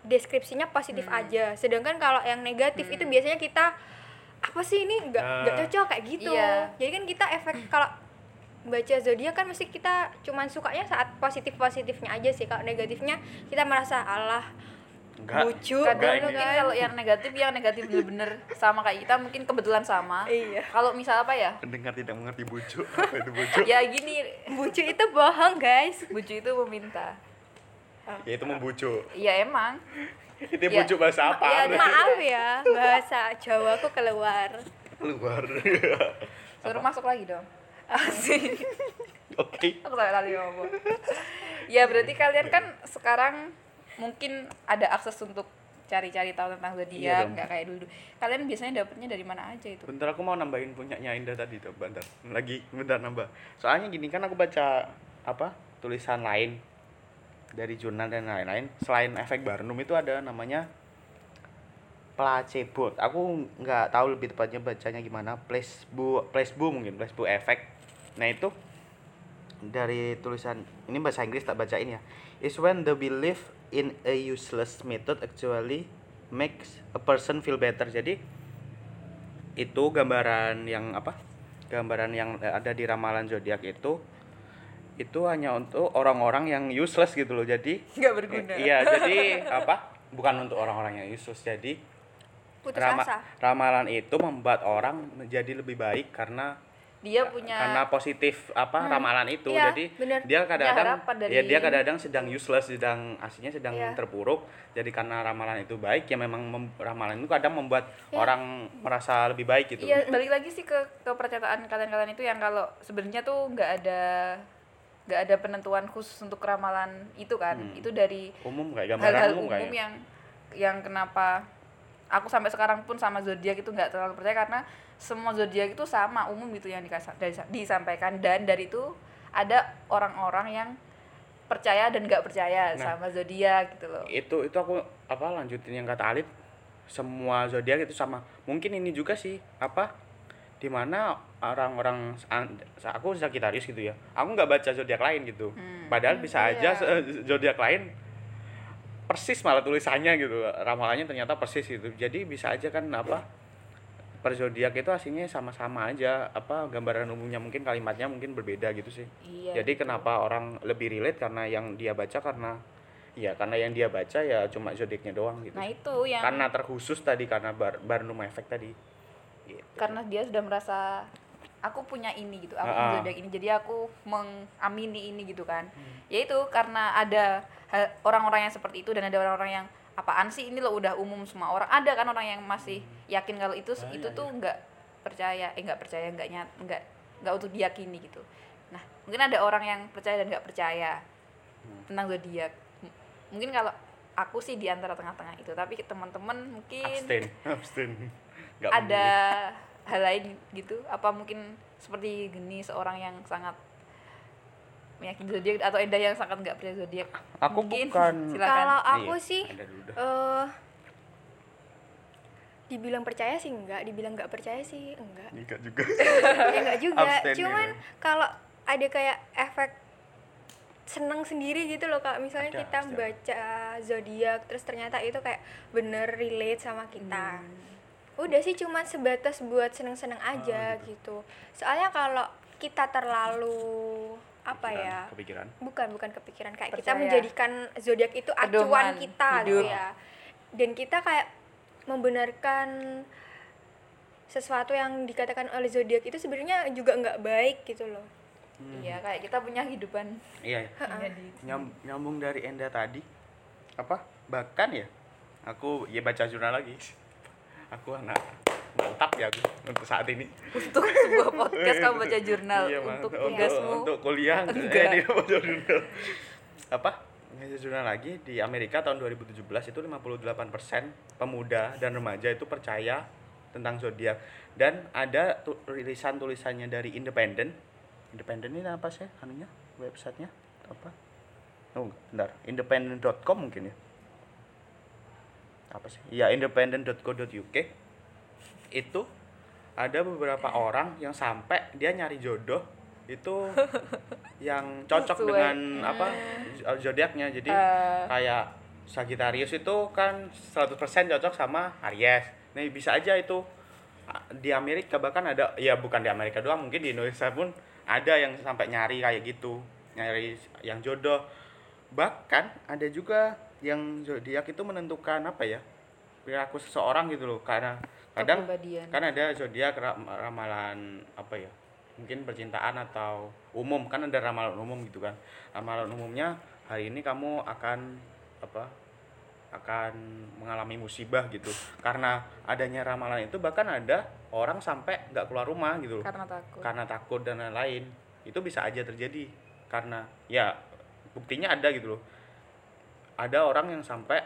deskripsinya positif Hmm. aja sedangkan kalau yang negatif itu biasanya kita apa sih ini nggak nggak Nah. cocok kayak gitu Iya. jadi kan kita efek kalau baca zodiak kan mesti kita cuman sukanya saat positif positifnya aja sih kalau negatifnya kita merasa Allah Enggak. Lucu. enggak kadang ini. mungkin kalau yang negatif yang negatif bener-bener sama kayak kita mungkin kebetulan sama iya kalau misal apa ya pendengar tidak mengerti bujuk [LAUGHS] apa itu bujuk ya gini bucu itu bohong guys bucu itu meminta yaitu membujuk Iya emang. [LAUGHS] itu Ya, bahasa apa iya, ada- Maaf ya, bahasa Jawaku keluar. keluar [LAUGHS] Suruh masuk lagi dong. Asik. oke Aku salah kali ngomong. Ya berarti kalian kan sekarang mungkin ada akses untuk cari-cari tahu tentang Iya zodiak, dong. nggak kayak dulu. Kalian biasanya dapetnya dari mana aja itu? bentar aku mau nambahin punyanya Indah tadi tuh bentar. Lagi bentar nambah. Soalnya gini kan aku baca apa tulisan lain dari jurnal dan lain-lain. Selain efek Barnum itu ada namanya placebo. Aku nggak tahu lebih tepatnya bacanya gimana. Placebo placebo mungkin placebo effect. Nah itu dari tulisan ini bahasa Inggris tak bacain ya is when the belief in a useless method actually makes a person feel better. Jadi itu gambaran yang apa? Gambaran yang ada di ramalan zodiak itu itu hanya untuk orang-orang yang useless gitu loh. Jadi Nggak berguna. i- iya jadi apa? Bukan untuk orang-orang yang useless. Jadi Putus rama- asa. ramalan itu membuat orang menjadi lebih baik karena Dia punya karena positif apa ramalan itu Iya, jadi bener. dia kadang-kadang dari- ya dia kadang-kadang sedang useless sedang aslinya sedang Iya. terpuruk jadi karena ramalan itu baik ya memang mem- ramalan itu kadang membuat Iya. orang merasa lebih baik gitu Iya, balik lagi sih ke kepercayaan kalian-kalian itu yang kalau sebenarnya tuh nggak ada nggak ada penentuan khusus untuk ramalan itu kan. Hmm. Itu dari umum kayak gambaran hal-hal umum, umum kayak yang yang kenapa aku sampai sekarang pun sama zodiak itu nggak terlalu percaya karena semua zodiak itu sama umum gitu yang dikasa- dari- disampaikan dan dari itu ada orang-orang yang percaya dan nggak percaya Nah. sama zodiak gitu loh. itu itu aku apa lanjutin yang kata Alif semua zodiak itu sama mungkin ini juga sih apa di mana orang-orang an- aku Sagittarius gitu ya aku nggak baca zodiak lain gitu Hmm. padahal bisa iya. aja zodiak lain persis malah tulisannya gitu ramalannya ternyata persis gitu jadi bisa aja kan apa per zodiak itu aslinya sama-sama aja apa gambaran umumnya mungkin kalimatnya mungkin berbeda gitu sih Iya. jadi kenapa orang lebih relate karena yang dia baca karena ya karena yang dia baca ya cuma zodiaknya doang gitu. Nah, itu yang Karena terkhusus tadi karena bar, Barnum effect tadi. Gitu. karena dia sudah merasa aku punya ini gitu aku ah. zodiak ini jadi aku mengamini ini gitu kan Hmm. yaitu karena ada ha- orang-orang yang seperti itu dan ada orang-orang yang apaan sih ini loh udah umum semua orang ada kan orang yang masih yakin kalau itu Ah, itu iya, tuh nggak percaya eh nggak percaya nggak nyat nggak nggak untuk diyakini gitu nah mungkin ada orang yang percaya dan nggak percaya Hmm. tentang zodiak M- mungkin kalau aku sih di antara tengah-tengah itu tapi teman-teman mungkin Abstain, [LAUGHS] abstain. Nggak ada memilih. Hal lain gitu apa mungkin seperti geni seorang yang sangat meyakini zodiak atau Endah yang sangat nggak percaya zodiak Aku Mungkin. bukan [LAUGHS] Silakan. Kalau aku Iya, sih eh dibilang percaya sih enggak, dibilang nggak percaya sih enggak. Nikah juga. [LAUGHS] ya enggak juga. Abstain Cuman gitu. kalau ada kayak efek senang sendiri gitu loh kalau misalnya Ada, kita baca zodiak terus ternyata itu kayak bener relate sama kita. Hmm. Udah sih cuma sebatas buat seneng-seneng Ah, aja gitu. Soalnya kalau kita terlalu apa Kepikiran, ya? Kepikiran. bukan bukan kepikiran kayak kita Percaya. menjadikan zodiak itu Pedoman acuan kita gitu ya dan kita kayak membenarkan sesuatu yang dikatakan oleh zodiak itu sebenarnya juga nggak baik gitu loh Hmm. iya kayak kita punya kehidupan Iya. iya. Nyam, nyambung dari Enda tadi. Apa? Bahkan ya aku ya baca jurnal lagi. Aku anak mantap ya aku untuk saat ini. untuk sebuah podcast kamu baca jurnal Iya, untuk tugasmu. untuk kuliah. Enggak. eh, baca jurnal. Apa? Baca jurnal lagi di Amerika tahun 2017 itu 58% pemuda dan remaja itu percaya tentang zodiak. Dan ada tu- rilisan tulisannya dari Independent. Independent ini apa sih anunya? Websitenya? Apa? Oh bentar. Independent.com mungkin ya apa sih? Ya independent.co.uk itu ada beberapa orang yang sampai dia nyari jodoh itu [LAUGHS] yang cocok Sesuai. dengan apa zodiaknya. Jadi Eh. kayak Sagittarius itu kan 100% cocok sama Aries. Nah bisa aja itu ah, di Amerika bahkan ada ya bukan di Amerika doang mungkin di Indonesia pun ada yang sampai nyari kayak gitu nyari yang jodoh. Bahkan ada juga yang zodiak itu menentukan apa ya perilaku seseorang gitu loh. Karena kadang kan ada zodiak ra- ramalan apa ya mungkin percintaan atau umum kan ada ramalan umum gitu kan. Ramalan umumnya hari ini kamu akan apa akan mengalami musibah gitu. Karena adanya ramalan itu bahkan ada orang sampai nggak keluar rumah gitu loh. Karena takut. Karena takut dan lain-lain. Itu bisa aja terjadi. Karena ya buktinya ada gitu loh ada orang yang sampai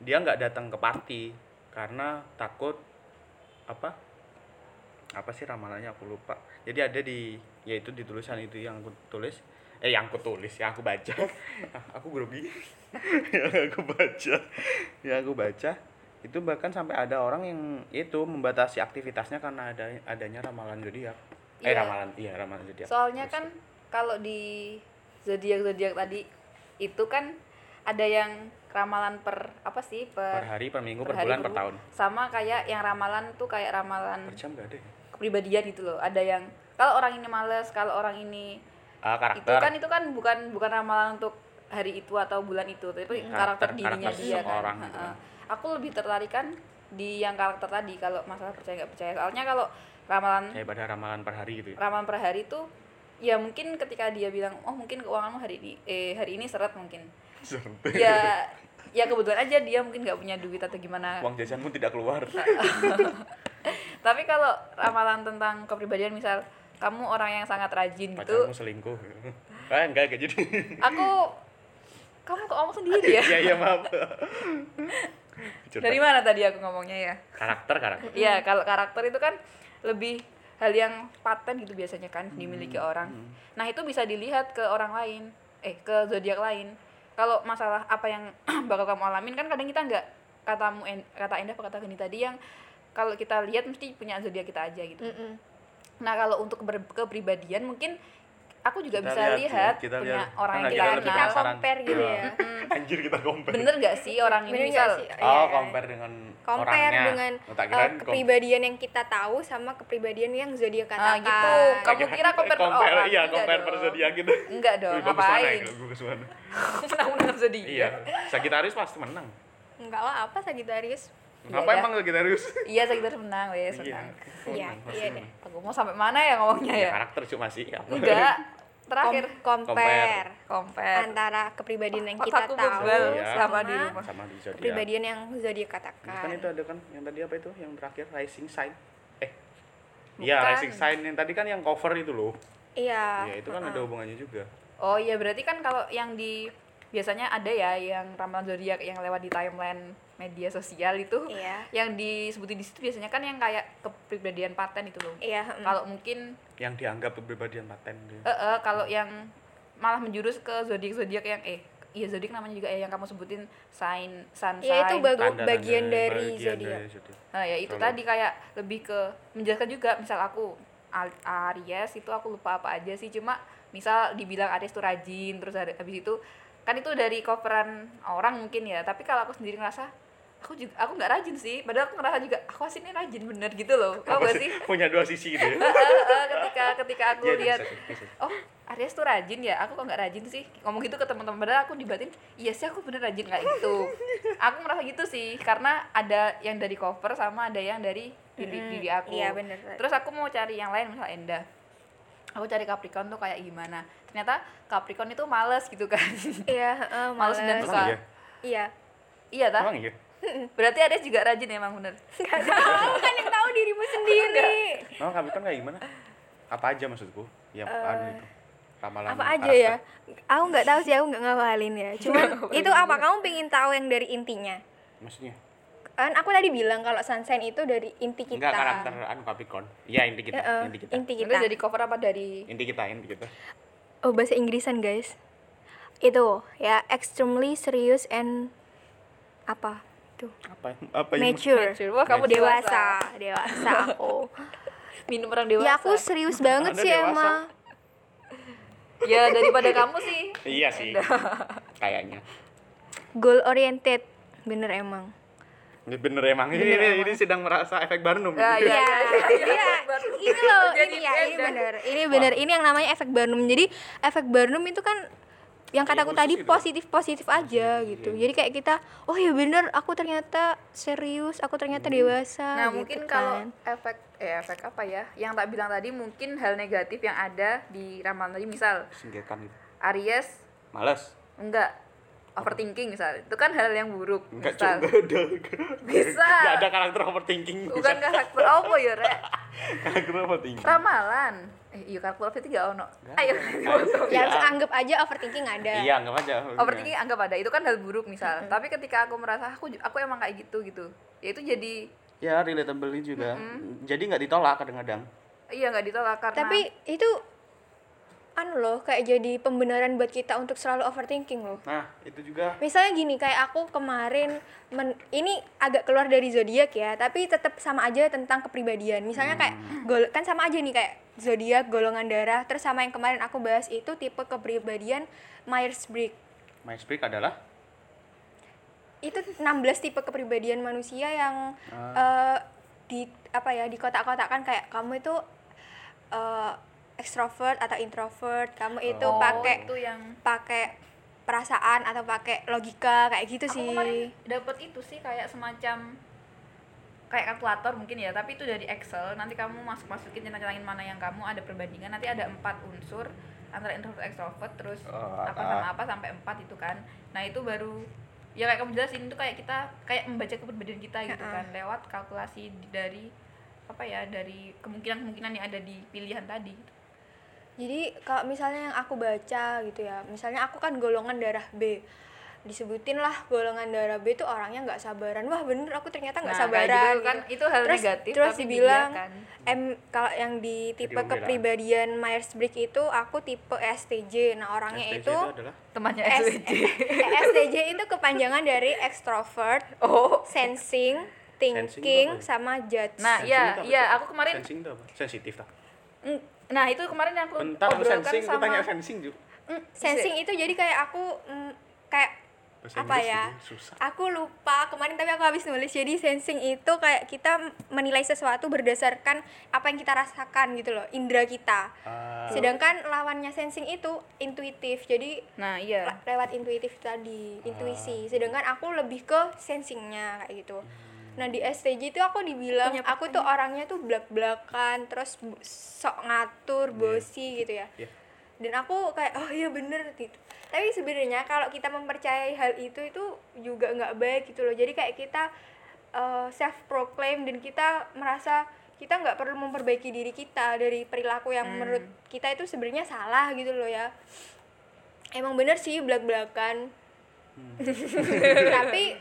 dia nggak datang ke party karena takut apa apa sih ramalannya aku lupa. Jadi ada di yaitu di tulisan itu yang aku tulis. Eh yang aku tulis yang aku baca. [LAUGHS] Aku grogi. [LAUGHS] Yang aku baca. Yang aku baca itu bahkan sampai ada orang yang itu membatasi aktivitasnya karena ada adanya ramalan zodiak. Eh Iya. ramalan iya ramalan zodiak. Soalnya Terus- kan kalau di zodiak zodiak tadi itu kan ada yang ramalan per apa sih per per, hari per minggu per, hari, bulan per tahun. Sama kayak yang ramalan tuh kayak ramalan per jam gak ada ya? kepribadian gitu loh. Ada yang kalau orang ini males kalau orang ini Ah, itu karakter. kan itu kan bukan bukan ramalan untuk hari itu atau bulan itu tapi Hmm. karakter, Karakter- dirinya karakter dia kan. gitu kan. aku lebih tertarik kan di yang karakter tadi kalau masalah percaya nggak percaya. Soalnya kalau ramalan daripada ramalan per hari gitu ya? ramalan per hari tuh ya mungkin ketika dia bilang oh mungkin keuanganmu hari ini eh hari ini seret mungkin ya ya kebetulan aja dia mungkin nggak punya duit atau gimana. Uang jajanmu tidak keluar. [LAUGHS] Tapi kalau ramalan tentang kepribadian misal kamu orang yang sangat rajin gitu. Pacarmu selingkuh. Ah enggak enggak jadi. Aku kamu kok ngomong sendiri ya? [LAUGHS] Iya iya maaf. [LAUGHS] Dari mana tadi aku ngomongnya ya? Karakter karakter. Iya, kalau karakter itu kan lebih hal yang paten gitu biasanya kan dimiliki orang. Nah, itu bisa dilihat ke orang lain, eh ke zodiak lain. Kalau masalah apa yang [CLEARS THROAT] bakal kamu alamin kan kadang kita nggak katamu en- kata Endah kata Geni tadi yang kalau kita lihat mesti punya zodiak kita aja gitu. Mm-mm. Nah, kalau untuk ber- kepribadian mungkin aku juga Kita bisa lihat, lihat, ya, kita punya lihat. orang yang kita kita compare gitu Iya. ya [LAUGHS] anjir kita compare Bener nggak sih orang ini Bener misal sih? oh Iya. compare dengan compare orangnya dengan Oh, kom- kepribadian yang kita tahu sama kepribadian yang zodiak Nah, katakan gitu. Kamu kira compare per compare orang? iya Enggak compare per zodiak gitu Enggak dong, mana ngapain? ya, bagus mana [LAUGHS] Menang-menang zodiak. iya Sagitarius pasti menang enggak lah apa Sagittarius Iya apa dah. emang Sagitarius Iya, Sagitarius menang, wes iya menang. Iya, iya menang. Aku mau sampai mana ya ngomongnya ya ya? karakter cuma sih apa Kom- Terakhir compare, compare. antara kepribadian yang kita tahu bebel Iya. sama di rumah. sama di zodiak. Kepribadian yang zodiak katakan. Kan itu ada kan yang tadi apa itu? Yang terakhir rising sign. Eh iya rising sign yang tadi kan yang cover itu loh. Iya. Iya itu kan ada hubungannya juga. Oh iya, berarti kan kalau yang di biasanya ada ya yang ramalan zodiak yang lewat di timeline media sosial itu iya yang disebutin di situ biasanya kan yang kayak kepribadian paten itu loh. iya mm. Kalau mungkin yang dianggap kepribadian paten gitu. eh eh, kalau yang malah menjurus ke zodiak zodiak yang eh iya zodiak namanya juga ya yang kamu sebutin sign sun ya itu sign. bagu- Tanda-tanda bagian dari bagian zodiak dari zodiak. Nah, ya itu Kalau- tadi kayak lebih ke menjelaskan juga misal aku Aries itu aku lupa apa aja sih cuma misal dibilang Aries itu rajin terus ada- habis itu kan itu dari coveran orang mungkin ya tapi kalau aku sendiri ngerasa aku juga aku nggak rajin sih. Padahal aku ngerasa juga aku aslinya rajin bener gitu loh. Tau Apa gak sih? sih? [LAUGHS] punya dua sisi gitu ya. Ketika ketika aku Iya, lihat sih, sih. oh Aries tuh rajin ya? Aku kok nggak rajin sih? Ngomong gitu ke teman-teman. Padahal aku dibatin iya sih aku bener rajin kayak gitu. Aku merasa gitu sih karena ada yang dari cover sama ada yang dari diri, Mm-mm. diri aku. Iya, bener. terus aku mau cari yang lain misal Enda aku cari Capricorn tuh kayak gimana. Ternyata Capricorn itu males gitu kan. Iya heeh, [LAUGHS] Males dan males. suka. emang iya? Iya. Iya tah? Emang iya [LAUGHS] berarti Aries juga rajin emang bener? Tahu [LAUGHS] kan yang tahu dirimu sendiri. Emang Capricorn kayak gimana? Apa aja maksudku? Yang anu itu. Ramalan apa aja karakter. ya aku nggak tahu sih aku nggak ngapalin ya. [LAUGHS] Cuman itu apa? Kamu pengen tahu yang dari intinya? Maksudnya? Kan aku tadi bilang kalau sunshine itu dari inti kita. Enggak karakter anu Capricorn iya inti kita Heeh, inti kita. inti Itu kita. dari cover apa dari inti kita inti kita. Oh bahasa Inggrisan guys. Itu ya extremely serious and apa tuh. Apa apa yang mature. Mature. Wah, kamu dewasa. Dewasa aku. [LAUGHS] Minum orang dewasa. Ya aku serius banget sih dewasa. emang ya daripada kamu sih. Iya sih. Kayaknya. Goal oriented. Bener emang. Ini bener emang. Ini, Bener ini, emang. ini sedang merasa efek Barnum. Ya, Iya, iya, iya, ini loh, ini ya, ini bener, ini bener, ini yang namanya efek Barnum. Jadi efek Barnum itu kan yang kataku khusus tadi gitu. positif positif aja gitu. iya. Jadi kayak kita, oh ya bener, aku ternyata serius, aku ternyata dewasa. Nah gitu mungkin kan. kalau efek eh efek apa ya? Yang tak bilang tadi mungkin hal negatif yang ada di ramalan tadi misal singkirkan gitu Aries males enggak overthinking misal. Itu kan hal yang buruk Enggak misal. juga [LAUGHS] ada. Bisa. Enggak ada karakter overthinking. bukan karakter apa ya rek? [LAUGHS] Karakter overthinking. ramalan. Eh iya karakter overthinking gak ono. Nggak ayo. [LAUGHS] ya anggap aja overthinking ada. Iya, enggak aja. overthinking. Anggap ada. Itu kan hal buruk misal. Tapi ketika aku merasa aku aku emang kayak gitu gitu. Ya itu jadi Ya, relatable juga. Jadi nggak ditolak kadang-kadang. iya nggak ditolak karena tapi itu anu loh kayak jadi pembenaran buat kita untuk selalu overthinking loh. Nah, itu juga. Misalnya gini kayak aku kemarin men- ini agak keluar dari zodiak ya tapi tetap sama aja tentang kepribadian. Misalnya kayak gol kan sama aja nih kayak zodiak golongan darah terus sama yang kemarin aku bahas itu tipe kepribadian Myers Briggs. Myers-Briggs adalah? Itu 16 tipe kepribadian manusia yang Ah. eh, di apa ya di kotak-kotakan kayak kamu itu eh, extrovert atau introvert kamu itu Oh, pakai itu yang pakai perasaan atau pakai logika kayak gitu aku sih. kemarin dapat itu sih kayak semacam kayak kalkulator mungkin ya tapi itu dari Excel. Nanti kamu masuk masukin centang-centangin mana yang kamu ada perbandingan. Nanti ada empat unsur antara introvert extrovert terus Oh, apa sama apa sampai empat itu kan. Nah itu baru ya kayak kamu jelasin itu kayak kita kayak membaca kepribadian kita gitu Ha-ha. kan lewat kalkulasi dari apa ya dari kemungkinan-kemungkinan yang ada di pilihan tadi Jadi kalau misalnya yang aku baca gitu ya, misalnya aku kan golongan darah B, disebutin lah golongan darah B itu orangnya nggak sabaran. Wah bener aku ternyata nggak Nah, sabaran. gitu gitu. kan, itu hal terus, negatif, Terus tapi dibilang dibiarkan. M kalau yang di tipe kepribadian Myers Briggs itu aku tipe STJ. Nah orangnya STJ itu adalah temannya S- SWJ STJ [LAUGHS] itu kepanjangan dari extrovert, oh sensing, Sensing thinking, itu ya? sama judge. Nah, Sensing iya, itu iya, sih? aku kemarin sensing itu apa? Sensitif tak? Nah itu kemarin yang aku Bentar, aku obrolkan sensing, sama tanya sensing juga. Mm, sensing itu jadi kayak aku mm, kayak Bahasa apa Inggris ya? juga Susah. aku lupa kemarin tapi aku habis nulis. Jadi sensing itu kayak kita menilai sesuatu berdasarkan apa yang kita rasakan gitu loh indera kita. Ah, sedangkan lawannya sensing itu intuitif. Jadi nah iya. le- lewat intuitif tadi intuisi. Sedangkan aku lebih ke sensingnya kayak gitu nah di STJ itu aku dibilang Punya aku tuh orangnya tuh belak belakan terus sok ngatur bosi gitu ya. Iya. dan aku kayak oh iya bener gitu. Tapi sebenarnya kalau kita mempercayai hal itu itu juga nggak baik gitu loh. Jadi kayak kita self proclaim dan kita merasa kita nggak perlu memperbaiki diri kita dari perilaku yang Hmm. menurut kita itu sebenarnya salah gitu loh ya. Emang bener sih belak belakan [LAUGHS] tapi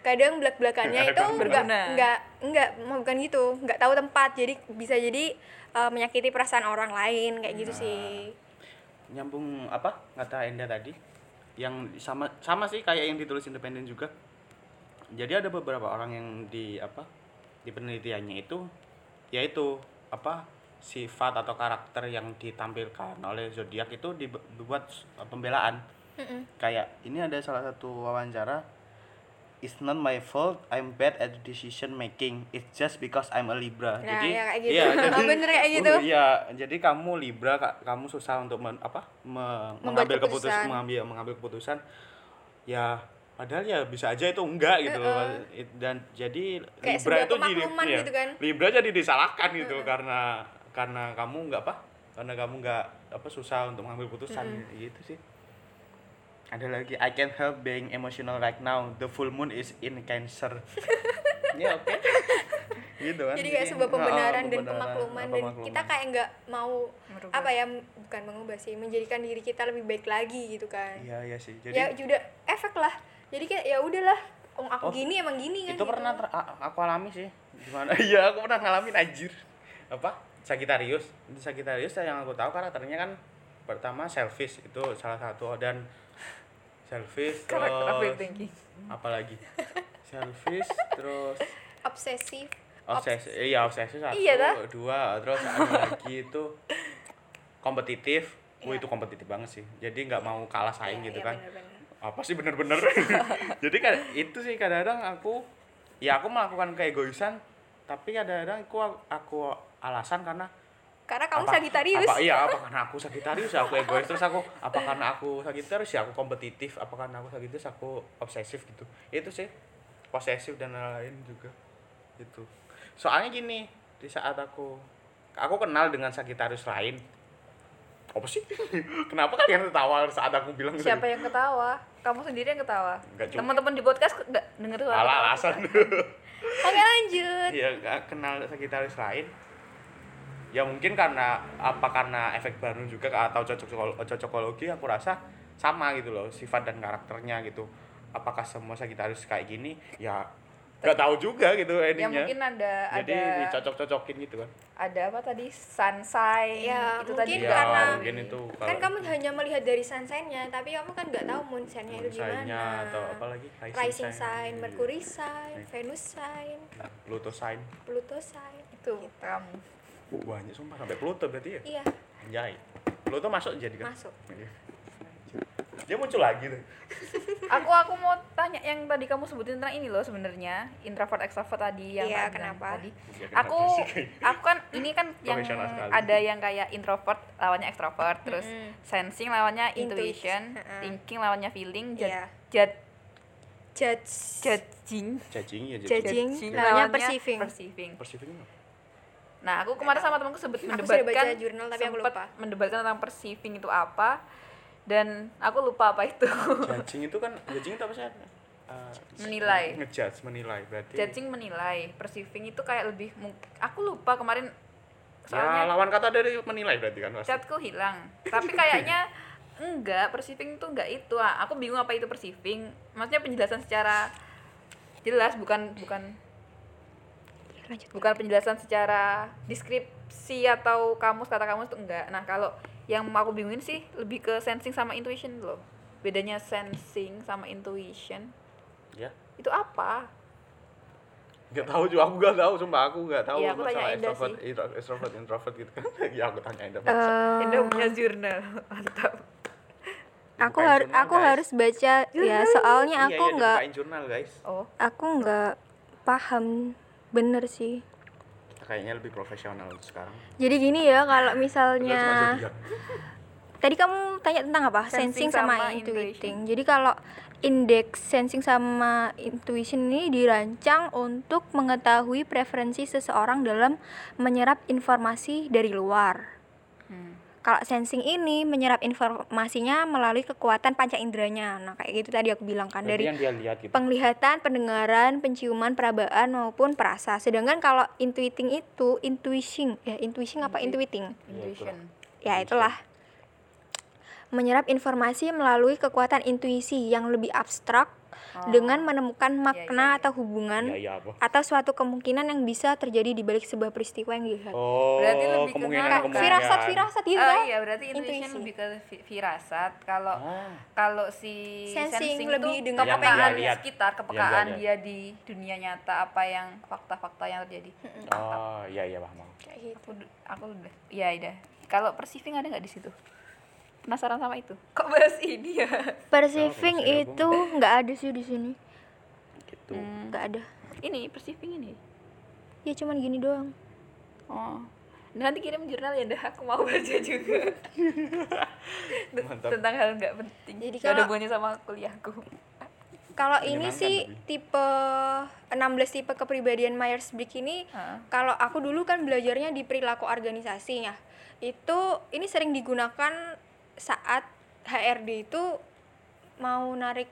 kadang belak belakannya itu nggak nggak nggak bukan gitu nggak tahu tempat. Jadi bisa jadi eh, menyakiti perasaan orang lain kayak gitu sih. Nyambung apa kata Enda tadi yang sama sama sih kayak yang ditulis independen juga. Jadi ada beberapa orang yang di apa di penelitiannya itu yaitu apa sifat atau karakter yang ditampilkan oleh zodiak itu dibu- dibuat uh, pembelaan. Mm-mm. kayak ini ada salah satu wawancara It's not my fault I'm bad at decision making. It's just because I'm a Libra. Nah, jadi ya kayak gitu. iya, jadi, [LAUGHS] Oh, bener kayak gitu. [LAUGHS] Iya jadi kamu Libra Kak, kamu susah untuk men- apa me- mengambil keputusan keputusan. mengambil mengambil keputusan. Ya padahal ya bisa aja itu enggak gitu loh. It- dan jadi Kayak Libra itu jadi iya, gitu kan. Libra jadi disalahkan gitu karena karena kamu nggak apa karena kamu nggak apa susah untuk mengambil keputusan. Gitu sih ada lagi I can't help being emotional right now. The full moon is in cancer. [LAUGHS] Ya oke. Gitu kan. Jadi kayak sebuah oh, pembenaran dan pembenaran, pemakluman oh, dan pemakluman. kita kayak nggak mau Merubah. apa ya bukan mengubah sih menjadikan diri kita lebih baik lagi gitu kan. Iya iya sih. Ya jadi juga efek lah. Jadi kayak ya udahlah oh, aku Oh, gini emang gini kan itu gitu. pernah ter- aku alami sih. Gimana? [LAUGHS] Iya aku pernah ngalamin anjir. Apa? Sagittarius itu Sagittarius yang aku tahu karakternya kan pertama selfish itu salah satu. Dan [LAUGHS] selfish terus apalagi selfish terus obsesif obsesi iya obsesi satu Iya, dah. dua terus ada [LAUGHS] lagi itu kompetitif. Wah Iya. itu kompetitif banget sih. Jadi nggak mau kalah saing Iya, gitu iya, kan. bener-bener. apa sih bener-bener? [LAUGHS] Jadi kan itu sih kadang-kadang aku ya aku melakukan keegoisan tapi kadang-kadang aku aku alasan karena karena kamu apa, Sagitarius apa iya apa karena aku Sagitarius ya aku egois. Terus aku apa karena aku Sagitarius ya aku kompetitif. Apa karena aku Sagitarius aku obsesif gitu. Itu sih. Posesif dan lain-lain juga. Itu soalnya gini di saat aku aku kenal dengan Sagitarius lain. Apa sih? [LAUGHS] Kenapa kalian ketawa saat aku bilang gitu? Siapa yang ketawa? Kamu sendiri yang ketawa. Teman-teman di podcast nggak denger suara alasan. Oke lanjut. [LAUGHS] Iya, nggak kenal sekitaris lain. Ya mungkin karena apa karena efek baru juga atau cocok cocokologi aku rasa sama gitu loh sifat dan karakternya gitu. Apakah semua sekitaris kayak gini? Ya nggak tahu juga gitu Ya endingnya. mungkin ada Jadi ada dicocok-cocokin gitu kan. ada apa tadi sunshine Ya, itu mungkin tadi juga karena- mungkin itu Kan kamu hanya melihat dari sunshine-nya, tapi kamu kan nggak tahu moon sign-nya itu gimana. atau apa lagi Rising sign, Iya. Mercury sign. Venus sign, Pluto sign. Pluto sign. itu kamu. Uh, banyak sumpah sampai Pluto berarti ya. Iya, Anjay. Pluto masuk jadi kan? masuk. Iya. Dia muncul lagi tuh. [LAUGHS] Aku aku mau tanya yang tadi kamu sebutin tentang ini loh sebenarnya introvert extrovert tadi yang Iya, kenapa? tadi. Ya, kenapa Aku sih? aku kan ini kan [LAUGHS] yang ada yang kayak introvert lawannya extrovert, terus sensing lawannya Intuition, thinking lawannya feeling, jud, Iya. jud, Judge. judging, Cacing ya jadi. Judging. lawannya perceiving. perceiving. Perceiving apa? Nah, aku kemarin sama temanku sudah mendebatkan baca jurnal, tapi aku lupa. mendebatkan tentang perceiving itu apa dan aku lupa apa itu. Judging itu kan judging itu apa sih? Uh, [LAUGHS] Menilai. Ngejudge, menilai berarti. Judging menilai, perceiving itu kayak lebih aku lupa kemarin Ya, soalnya lawan kata dari menilai berarti kan pasti. chatku hilang. Tapi kayaknya enggak, perceiving itu enggak itu. Ah, aku bingung apa itu perceiving. Maksudnya penjelasan secara jelas bukan bukan Lanjut. bukan penjelasan secara deskripsi atau kamus kata kamus itu enggak nah kalau yang aku bingungin sih lebih ke sensing sama intuition loh bedanya sensing sama intuition Ya. itu apa Gak tahu juga aku gak tahu sumpah aku gak tahu Iya, aku tanya masalah Enda extrovert, sih. extrovert, introvert gitu kan. [LAUGHS] ya aku tanya Enda. Eh, Enda punya jurnal mantap aku harus jurnal, aku guys. harus baca ya soalnya Iya, aku iya, nggak dibukain jurnal guys. oh aku nggak paham bener sih. Kayaknya lebih profesional sekarang. Jadi gini ya kalau misalnya tadi kamu tanya tentang apa? Sensing Sensing, sama, sama intuiting. Jadi kalau indeks sensing sama intuition ini dirancang untuk mengetahui preferensi seseorang dalam menyerap informasi dari luar. Kalau sensing ini menyerap informasinya melalui kekuatan panca inderanya. Nah, kayak gitu tadi aku bilang kan Berarti dari yang dia lihat gitu. penglihatan, pendengaran, penciuman, perabaan maupun perasa. Sedangkan kalau intuiting itu intuition, ya intuition apa Intui- intuiting? intuition Ya itulah. Menyerap informasi melalui kekuatan intuisi yang lebih abstrak Oh. dengan menemukan iya, makna iya. atau hubungan Iya, iya apa? atau suatu kemungkinan yang bisa terjadi di balik sebuah peristiwa yang dilihat. Oh, Berarti lebih ke kemungkinan nganu, kemungkinan. Firasat, firasat gitu Oh kan? iya berarti intuition Intuisi. lebih ke fi- firasat kalau Ah, kalau si Sensing itu lebih dengan Yang kepekaan dia di sekitar kepekaan Yang dia dia di dunia nyata apa yang fakta-fakta yang terjadi oh, iya iya paham. Kayak gitu. aku aku udah iya udah kalau perceiving ada nggak di situ penasaran sama itu kok bahas ini ya Ya, kalau itu nggak ada sih di sini, Gitu. Hmm, nggak ada. ini perceiving ini Ya cuman gini doang. oh nanti kirim jurnal ya dah aku mau baca juga [LAUGHS] tentang hal nggak penting Jadi Nggak ada kalau- hubungannya sama kuliahku Kalau ini sih tapi. tipe 16 tipe kepribadian Myers-Briggs ini Heeh. kalau aku dulu kan belajarnya di perilaku organisasi ya. Itu ini sering digunakan saat HRD itu mau narik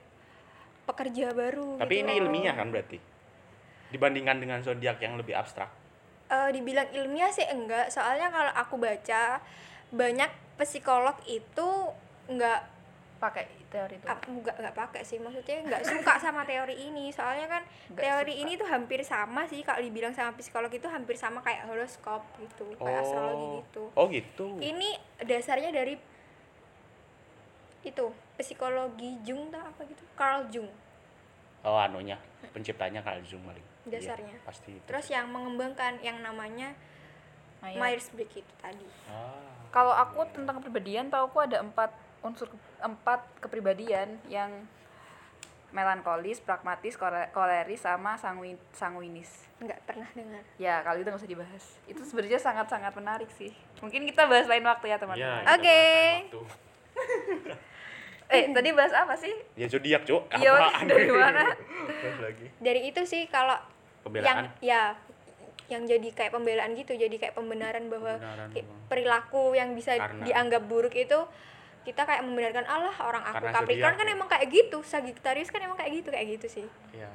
pekerja baru Tapi gitu. ini ilmiah kan berarti? Dibandingkan dengan zodiak yang lebih abstrak. Eh, dibilang ilmiah sih enggak, soalnya kalau aku baca banyak psikolog itu enggak pakai teori itu aku nggak nggak pakai sih maksudnya nggak suka sama teori ini soalnya kan Nggak teori suka. ini tuh hampir sama sih kalau dibilang sama psikolog itu hampir sama kayak horoskop gitu kayak astrologi gitu Oh gitu. ini dasarnya dari itu psikologi Jung tuh apa gitu Carl Jung Oh anunya, penciptanya Carl Jung paling. Iya, Dasarnya. pasti itu. terus yang mengembangkan yang namanya Ayo. Myers-Briggs itu tadi Ah. Kalau aku tentang kepribadian, tahu aku ada empat unsur empat kepribadian yang melankolis, pragmatis, kole- koleris, sama sanguin, sanguinis. nggak pernah dengar Ya, kalau itu nggak usah dibahas. Itu sebenarnya sangat-sangat menarik sih. Mungkin kita bahas lain waktu ya, teman-teman. kita Oke. waktu. [LAUGHS] Eh, tadi bahas apa sih? Ya zodiak, Cuk. Iya, [LAUGHS] dari mana? Lagi. dari itu sih kalau Pembelaan. yang ya yang jadi kayak pembelaan gitu jadi kayak pembenaran bahwa Pembenaran perilaku yang bisa Karena- dianggap buruk itu kita kayak membenarkan Allah orang aku Karena Capricorn kan emang kayak gitu Sagittarius kan emang kayak gitu kayak gitu sih Iya.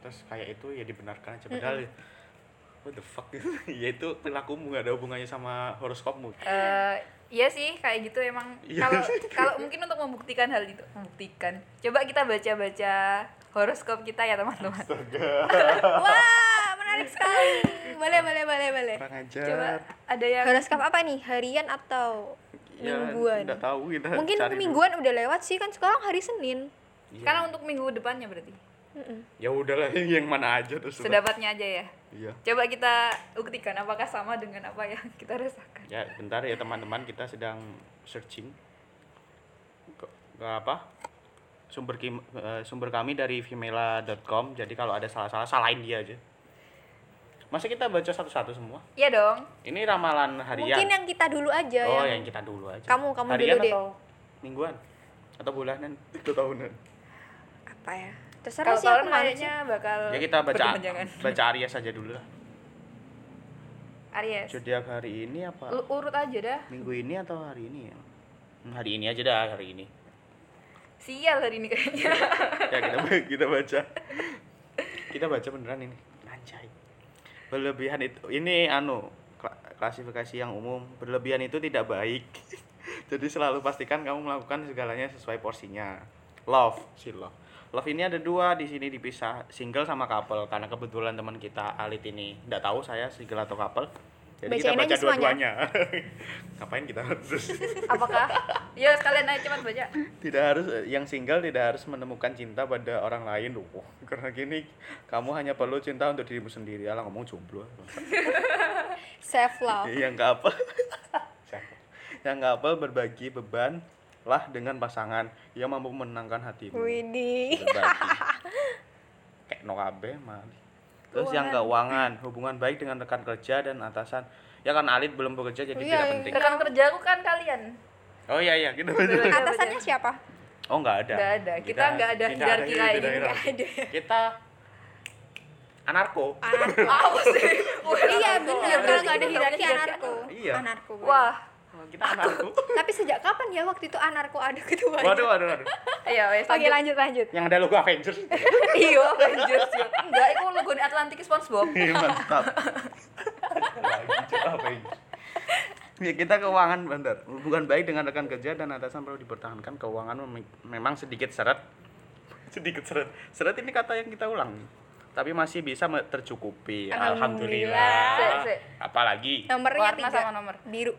Terus kayak itu ya dibenarkan aja padahal ya, what the fuck [LAUGHS] ya itu perilakumu gak ada hubungannya sama horoskopmu Eh, iya sih kayak gitu emang. Iya. kalau kalau mungkin untuk membuktikan hal itu membuktikan. Coba kita baca-baca horoskop kita ya teman-teman. [LAUGHS] Wah menarik sekali. Boleh boleh boleh boleh. Coba ada yang horoskop apa nih? Harian atau ya, mingguan? tahu kita mungkin cari dulu. mingguan udah lewat sih kan sekarang hari Senin. Iya. karena untuk minggu depannya berarti. Mm-mm. ya udahlah [LAUGHS] yang mana aja terus sedapatnya aja ya iya. Coba kita buktikan apakah sama dengan apa yang [LAUGHS] kita rasakan? Ya bentar ya teman-teman. Kita sedang searching. Ke, ke apa? Sumber kim, eh, sumber kami dari vimela.com jadi kalau ada salah-salah salahin dia aja. Masa kita baca satu-satu semua? Iya dong. Ini ramalan harian. Mungkin yang kita dulu aja oh yang yang kita dulu aja. Kamu- kamu harian dulu deh. atau mingguan? Atau bulanan? Atau tahunan. Apa ya terserah sih aku kayaknya bakal ya kita baca [LAUGHS] baca Aries saja dulu lah. Aries. Zodiak hari ini apa? Lu urut aja dah. Minggu ini atau hari ini ya? Hmm, hari ini aja dah hari ini. Sial hari ini kayaknya. [LAUGHS] Ya kita kita baca. [LAUGHS] Kita baca beneran ini. Anjay. Berlebihan itu ini anu kla- klasifikasi yang umum. Berlebihan itu tidak baik. Jadi selalu pastikan kamu melakukan segalanya sesuai porsinya. Love. Si love love ini ada dua di sini dipisah single sama couple karena kebetulan teman kita Alit ini. Tidak tahu saya single atau couple. Jadi kita Bacain baca aja semuanya. dua-duanya. [LAUGHS] Ngapain kita terus apakah? Ya sekalian aja cepat baca. Tidak harus yang single tidak harus menemukan cinta pada orang lain. Loh [LAUGHS] karena gini kamu hanya perlu cinta untuk dirimu sendiri. Alah ngomong jomblo. Self love. Yang couple [LAUGHS] yang couple berbagi beban lah dengan pasangan yang mampu menenangkan hatimu. Widih. [LAUGHS] Kayak no kabeh mali terus yang keuangan. hubungan baik dengan rekan kerja dan atasan. Ya kan Alit belum bekerja jadi Iya, tidak iya. penting. Rekan kerjaku kan kalian. Oh iya iya kita atasannya siapa? Oh nggak ada. Nggak ada. Kita nggak ada hierarki tidak kayak ada. Kita anarko. Apa sih? Iya benar. Kalau nggak ada hierarki anarko. Iya. anarko. Wah kita anarko. [LAUGHS] tapi sejak kapan ya waktu itu anarko ada ketua waduh waduh waduh. Iya wes oke lanjut. lanjut yang ada logo Avengers. [LAUGHS] Iya Avengers yo. enggak itu logo Atlantic SpongeBob. Iya, mantap. Avengers. Ya, kita keuangan bentar. Hubungan baik dengan rekan kerja dan atasan perlu dipertahankan. Keuangan mem- memang sedikit seret. Sedikit seret. Seret ini kata yang kita ulang tapi masih bisa tercukupi. Alhamdulillah. alhamdulillah. Sik, sik. apalagi? Nomornya Warna tiga. sama nomor. biru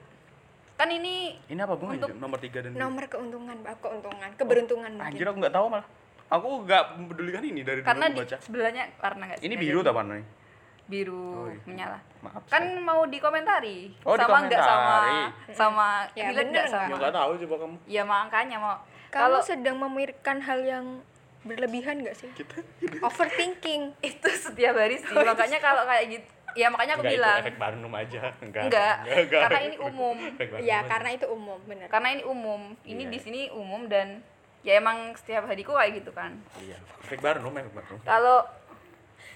kan ini ini apa bunga Untuk- nomor tiga dan nomor keuntungan Mbak. keuntungan keberuntungan anjir mungkin. aku nggak tahu malah. Aku nggak mempedulikan ini dari karena dulu baca. sebelahnya warna nggak ini biru tak warnanya? Biru Oh, iya. menyala. Maaf kan mau dikomentari. Oh, sama nggak sama? sama Ya, relate bener. nggak nggak? ya sama nggak tahu coba kamu. Ya makanya mau kamu kalau sedang memikirkan hal yang berlebihan gak sih? Kita overthinking. Itu setiap hari sih. Makanya kalau kayak gitu ya makanya aku Enggak, itu bilang. efek Barnum aja. Enggak. Enggak karena ini umum. ya aja. karena itu umum benar karena ini umum. Ini Iya. di sini umum dan ya emang setiap hariku kayak gitu kan. Iya. Efek Barnum efek Barnum. Kalau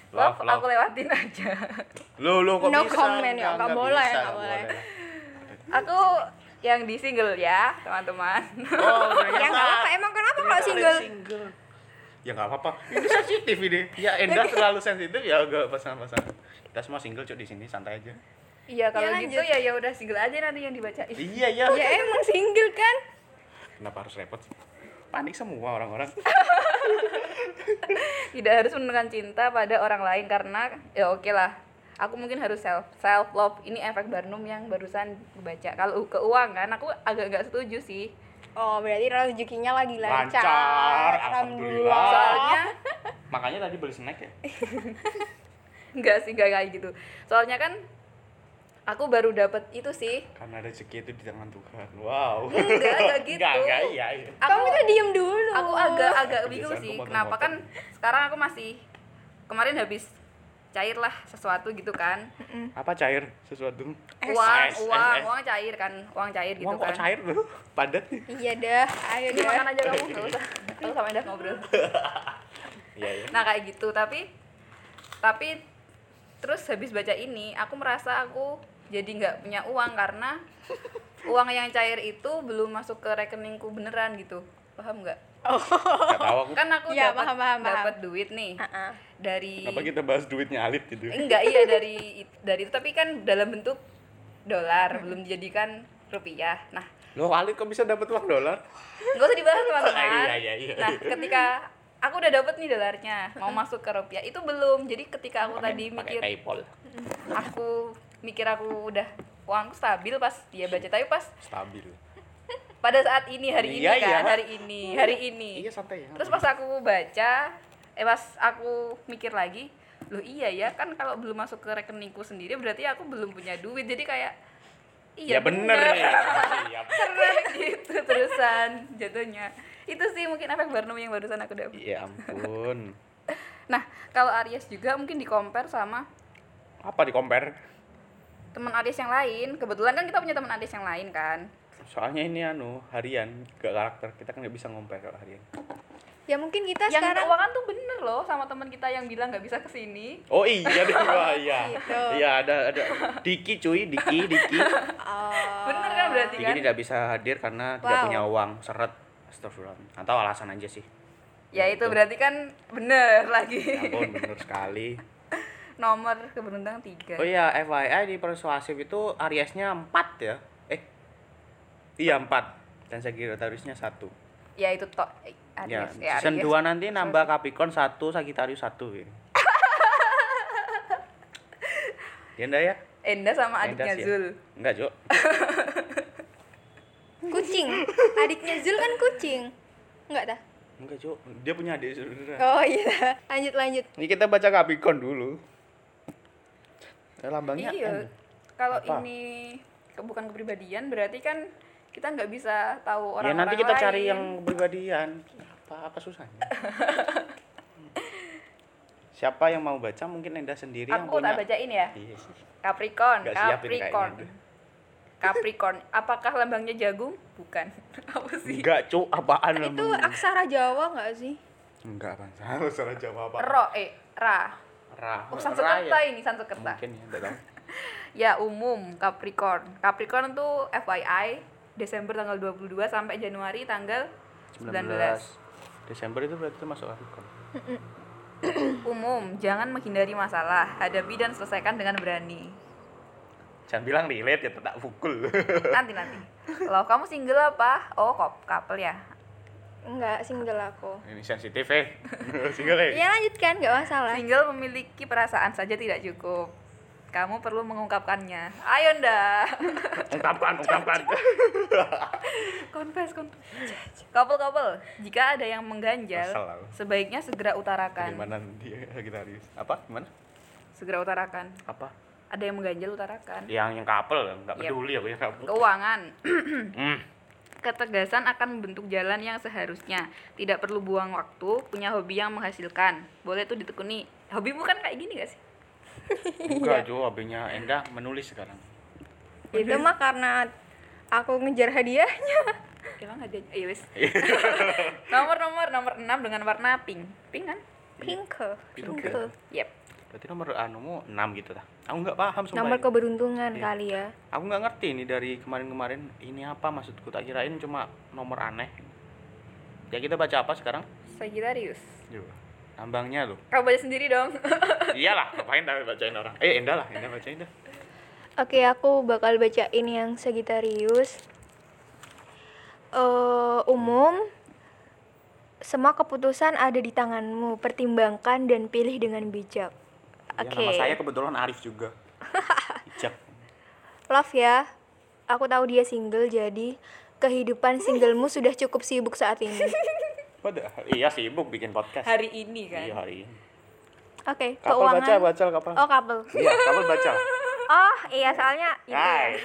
Love, aku lewatin aja. Lo lo kok No bisa? comment ya, nggak boleh, nggak boleh. aku yang di single ya teman-teman. Oh [LAUGHS] ya nggak apa emang kenapa kalau single? ya nggak apa-apa. Ini sensitif ini. Ya Endah terlalu sensitif ya gak pasangan-pasangan kita semua single cuk di sini santai aja. Iya kalau Ya, gitu lanjut. ya ya udah single aja nanti yang dibacain. Iya ya ya emang single kan? Kenapa harus repot sih? Panik semua orang-orang. [LAUGHS] Tidak harus menentukan cinta pada orang lain karena ya oke lah. Aku mungkin harus self self love ini efek Barnum yang barusan dibaca. Kalau keuangan aku agak nggak setuju sih. Oh berarti rezekinya lagi lancar, Lancar, alhamdulillah. soalnya makanya tadi beli snack ya [LAUGHS] nggak sih nggak kayak gitu. Soalnya kan aku baru dapat itu sih. Karena rezeki itu di tangan Tuhan. Wow. Enggak enggak [LAUGHS] gitu. enggak enggak iya, iya. kamu tuh diem dulu. aku agak agak Kebiasaan bingung sih aku kenapa kan sekarang aku masih kemarin habis cair lah sesuatu gitu kan. Apa cair sesuatu? Uang Es, uang es, es. uang cair kan uang cair gitu Uang kok kan. cair loh? Padat. Nih iya dah ayo Ini dah. makan aja kamu. Nggak usah. Aku sama Endah ngobrol. [LAUGHS] Iya iya. Nah kayak gitu. Tapi tapi terus habis baca ini aku merasa aku jadi nggak punya uang karena uang yang cair itu belum masuk ke rekeningku beneran gitu. Paham nggak? Gak tahu aku. Kan aku Ya, dapat paham, paham, paham. dapat duit nih. Ah-ah. dari Kenapa kita bahas duitnya Alit gitu? Enggak iya dari dari itu. Tapi kan dalam bentuk dolar belum dijadikan rupiah. Nah. Loh Alit kok bisa dapat uang dolar? nggak usah dibahas [LAUGHS] teman-teman. Iya, iya, iya. nah ketika aku udah dapet nih dolarnya mau masuk ke rupiah. Itu belum. Jadi ketika aku tadi Pakai mikir PayPal. Aku mikir aku udah uangku stabil pas dia baca. Tapi pas stabil. pada saat ini hari ini Iya, kan iya. hari ini hari ini. Iya santai ya. Terus pas aku baca eh pas aku mikir lagi loh iya ya kan kalau belum masuk ke rekeningku sendiri berarti aku belum punya duit. Jadi kayak iya Ya bener ya. Iya. [LAUGHS] Gitu terusan jatuhnya itu sih mungkin efek Barnum yang barusan aku dapat. Ya ampun. [LAUGHS] Nah kalau Aries juga mungkin di compare sama Apa di compare? teman Aries yang lain. Kebetulan kan kita punya teman Aries yang lain kan. Soalnya ini anu harian gak karakter. Kita kan nggak bisa compare kalau harian. Ya mungkin kita yang sekarang keuangan tuh bener loh sama teman kita yang bilang nggak bisa ke sini Oh iya wah, [LAUGHS] iya. Gitu. Iya ada ada. Diki cuy Diki Diki. [LAUGHS] Oh. bener kan berarti Diki kan? tidak bisa hadir karena tidak Wow. punya uang. Seret Astagfirullah Atau alasan aja sih ya itu Gitu. berarti kan bener [LAUGHS] lagi Ya ampun bener sekali [LAUGHS] nomor keberuntungan tiga Oh iya FYI di persuasif itu Ariesnya 4 ya Eh Iya 4 Dan Sagittariusnya satu ya itu tok eh, Ya, ya, season Aries. 2 nanti nambah Capricorn 1, Sagittarius 1 [LAUGHS] ya. enggak ya? Enda sama Enda adiknya ya. Zul Enggak, Jo. Kucing. Adiknya Zul kan kucing. Enggak dah. Enggak, Jo. Dia punya adik saudara. Oh iya. Lanjut lanjut. Ini kita baca Capricorn dulu. Ya, lambangnya iya kalau ini ke- bukan kepribadian berarti kan kita nggak bisa tahu Ya orang-orang nanti kita cari lain. yang kepribadian. Apa apa susahnya? [LAUGHS] Siapa yang mau baca mungkin Enda sendiri yang aku punya. tak bacain ya Iya sih. Capricorn Capricorn. Capricorn apakah lambangnya jagung bukan [LAUGHS] apa sih Enggak, Cuk. Apaan Itu lambangnya? aksara Jawa enggak sih? Enggak, Bang. Salah salah jawab apa? ro eh ra Ra. oh Sanskerta ya? ini Sanskerta Mungkin ya, enggak tahu. [LAUGHS] ya umum Capricorn Capricorn tuh FYI Desember tanggal 22 sampai Januari tanggal 19, 19 Desember itu berarti termasuk Capricorn. [COUGHS] umum jangan menghindari masalah hadapi dan selesaikan dengan berani Jangan bilang relate ya tak pukul. [LAUGHS] nanti nanti loh kamu single apa oh kop couple ya Enggak, single aku. Ini sensitif eh. [LAUGHS] Single eh. Ya lanjutkan, enggak masalah. single memiliki perasaan saja tidak cukup kamu perlu mengungkapkannya ayo ndak [LAUGHS] Ungkapkan, ungkapkan. confess confess couple couple jika ada yang mengganjal sebaiknya segera utarakan Gimana dia Sagittarius? Apa? Gimana? segera utarakan Apa? Ada yang mengganjal utarakan Yang yang couple enggak Yep. peduli aku ya couple. keuangan. [CLEARS THROAT] Hmm. ketegasan akan membentuk jalan yang seharusnya. Tidak perlu buang waktu punya hobi yang menghasilkan. Boleh tuh ditekuni. Hobi bukan kayak gini gak sih? [LAUGHS] Enggak, Jo, hobinya Enda menulis sekarang. Itu mah karena aku ngejar hadiahnya. [LAUGHS] emang ada ayo wis. [LAUGHS] Nomor nomor nomor 6 dengan warna pink. Pink kan? Pink. Pink. yep Berarti nomor anumu 6 gitu dah. Aku enggak paham sumpah. Nomor ini. keberuntungan Iya. kali ya. Aku nggak ngerti nih dari kemarin-kemarin ini apa maksudku tak kirain cuma nomor aneh. Ya kita baca apa sekarang? Sagittarius Coba. Lambangnya loh. kamu baca sendiri dong [LAUGHS] Iyalah, ngapain dah bacain orang. Eh, Enda lah, Enda bacain dah. Oke, aku bakal bacain yang Sagittarius. Eh, umum, semua keputusan ada di tanganmu. Pertimbangkan dan pilih dengan bijak. Ya, Oke, nama saya kebetulan Arif juga. [LAUGHS] Bijak. love ya. Aku tahu dia single, jadi kehidupan singlemu sudah cukup sibuk saat ini. [LAUGHS] Padahal iya sibuk bikin podcast. hari ini kan Iya hari ini. Oke, Kapal keuangan. baca, baca kapal. Oh, couple. Iya, kapal baca. [LAUGHS] Oh, iya soalnya ya. Hai.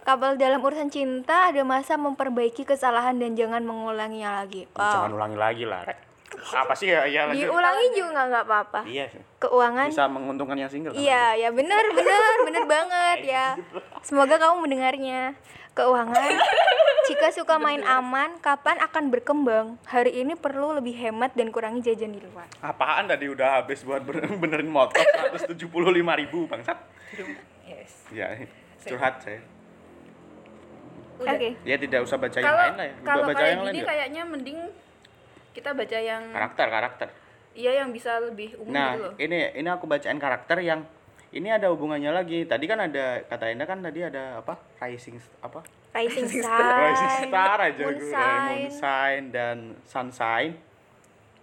Kabel dalam urusan cinta ada masa memperbaiki kesalahan dan jangan mengulanginya lagi. Jangan Wow. ulangi lagi lah, Rek. Apa sih ya? Iya lanjut. Diulangi juga nggak apa-apa. Iya. Keuangan. Bisa menguntungkan yang single. kan? Iya, ya benar, benar, benar banget ya. Semoga kamu mendengarnya. Keuangan. Jika suka main aman, kapan akan berkembang? Hari ini perlu lebih hemat dan kurangi jajan di luar. Apaan tadi udah habis buat benerin motor 175 ribu bangsat. yes Ya, curhat saya. Oke. Ya tidak usah baca yang lain lah ya. kalau kayak gini juga. kayaknya mending kita baca yang Karakter, karakter. iya yang bisa lebih umum Nah, gitu loh ini ini aku bacain karakter yang ini ada hubungannya lagi. Tadi kan ada kata Enda kan tadi ada apa? Rising apa? Rising Star, Rising Star aja Moon gue. Sign. Moon Sign dan Sunshine.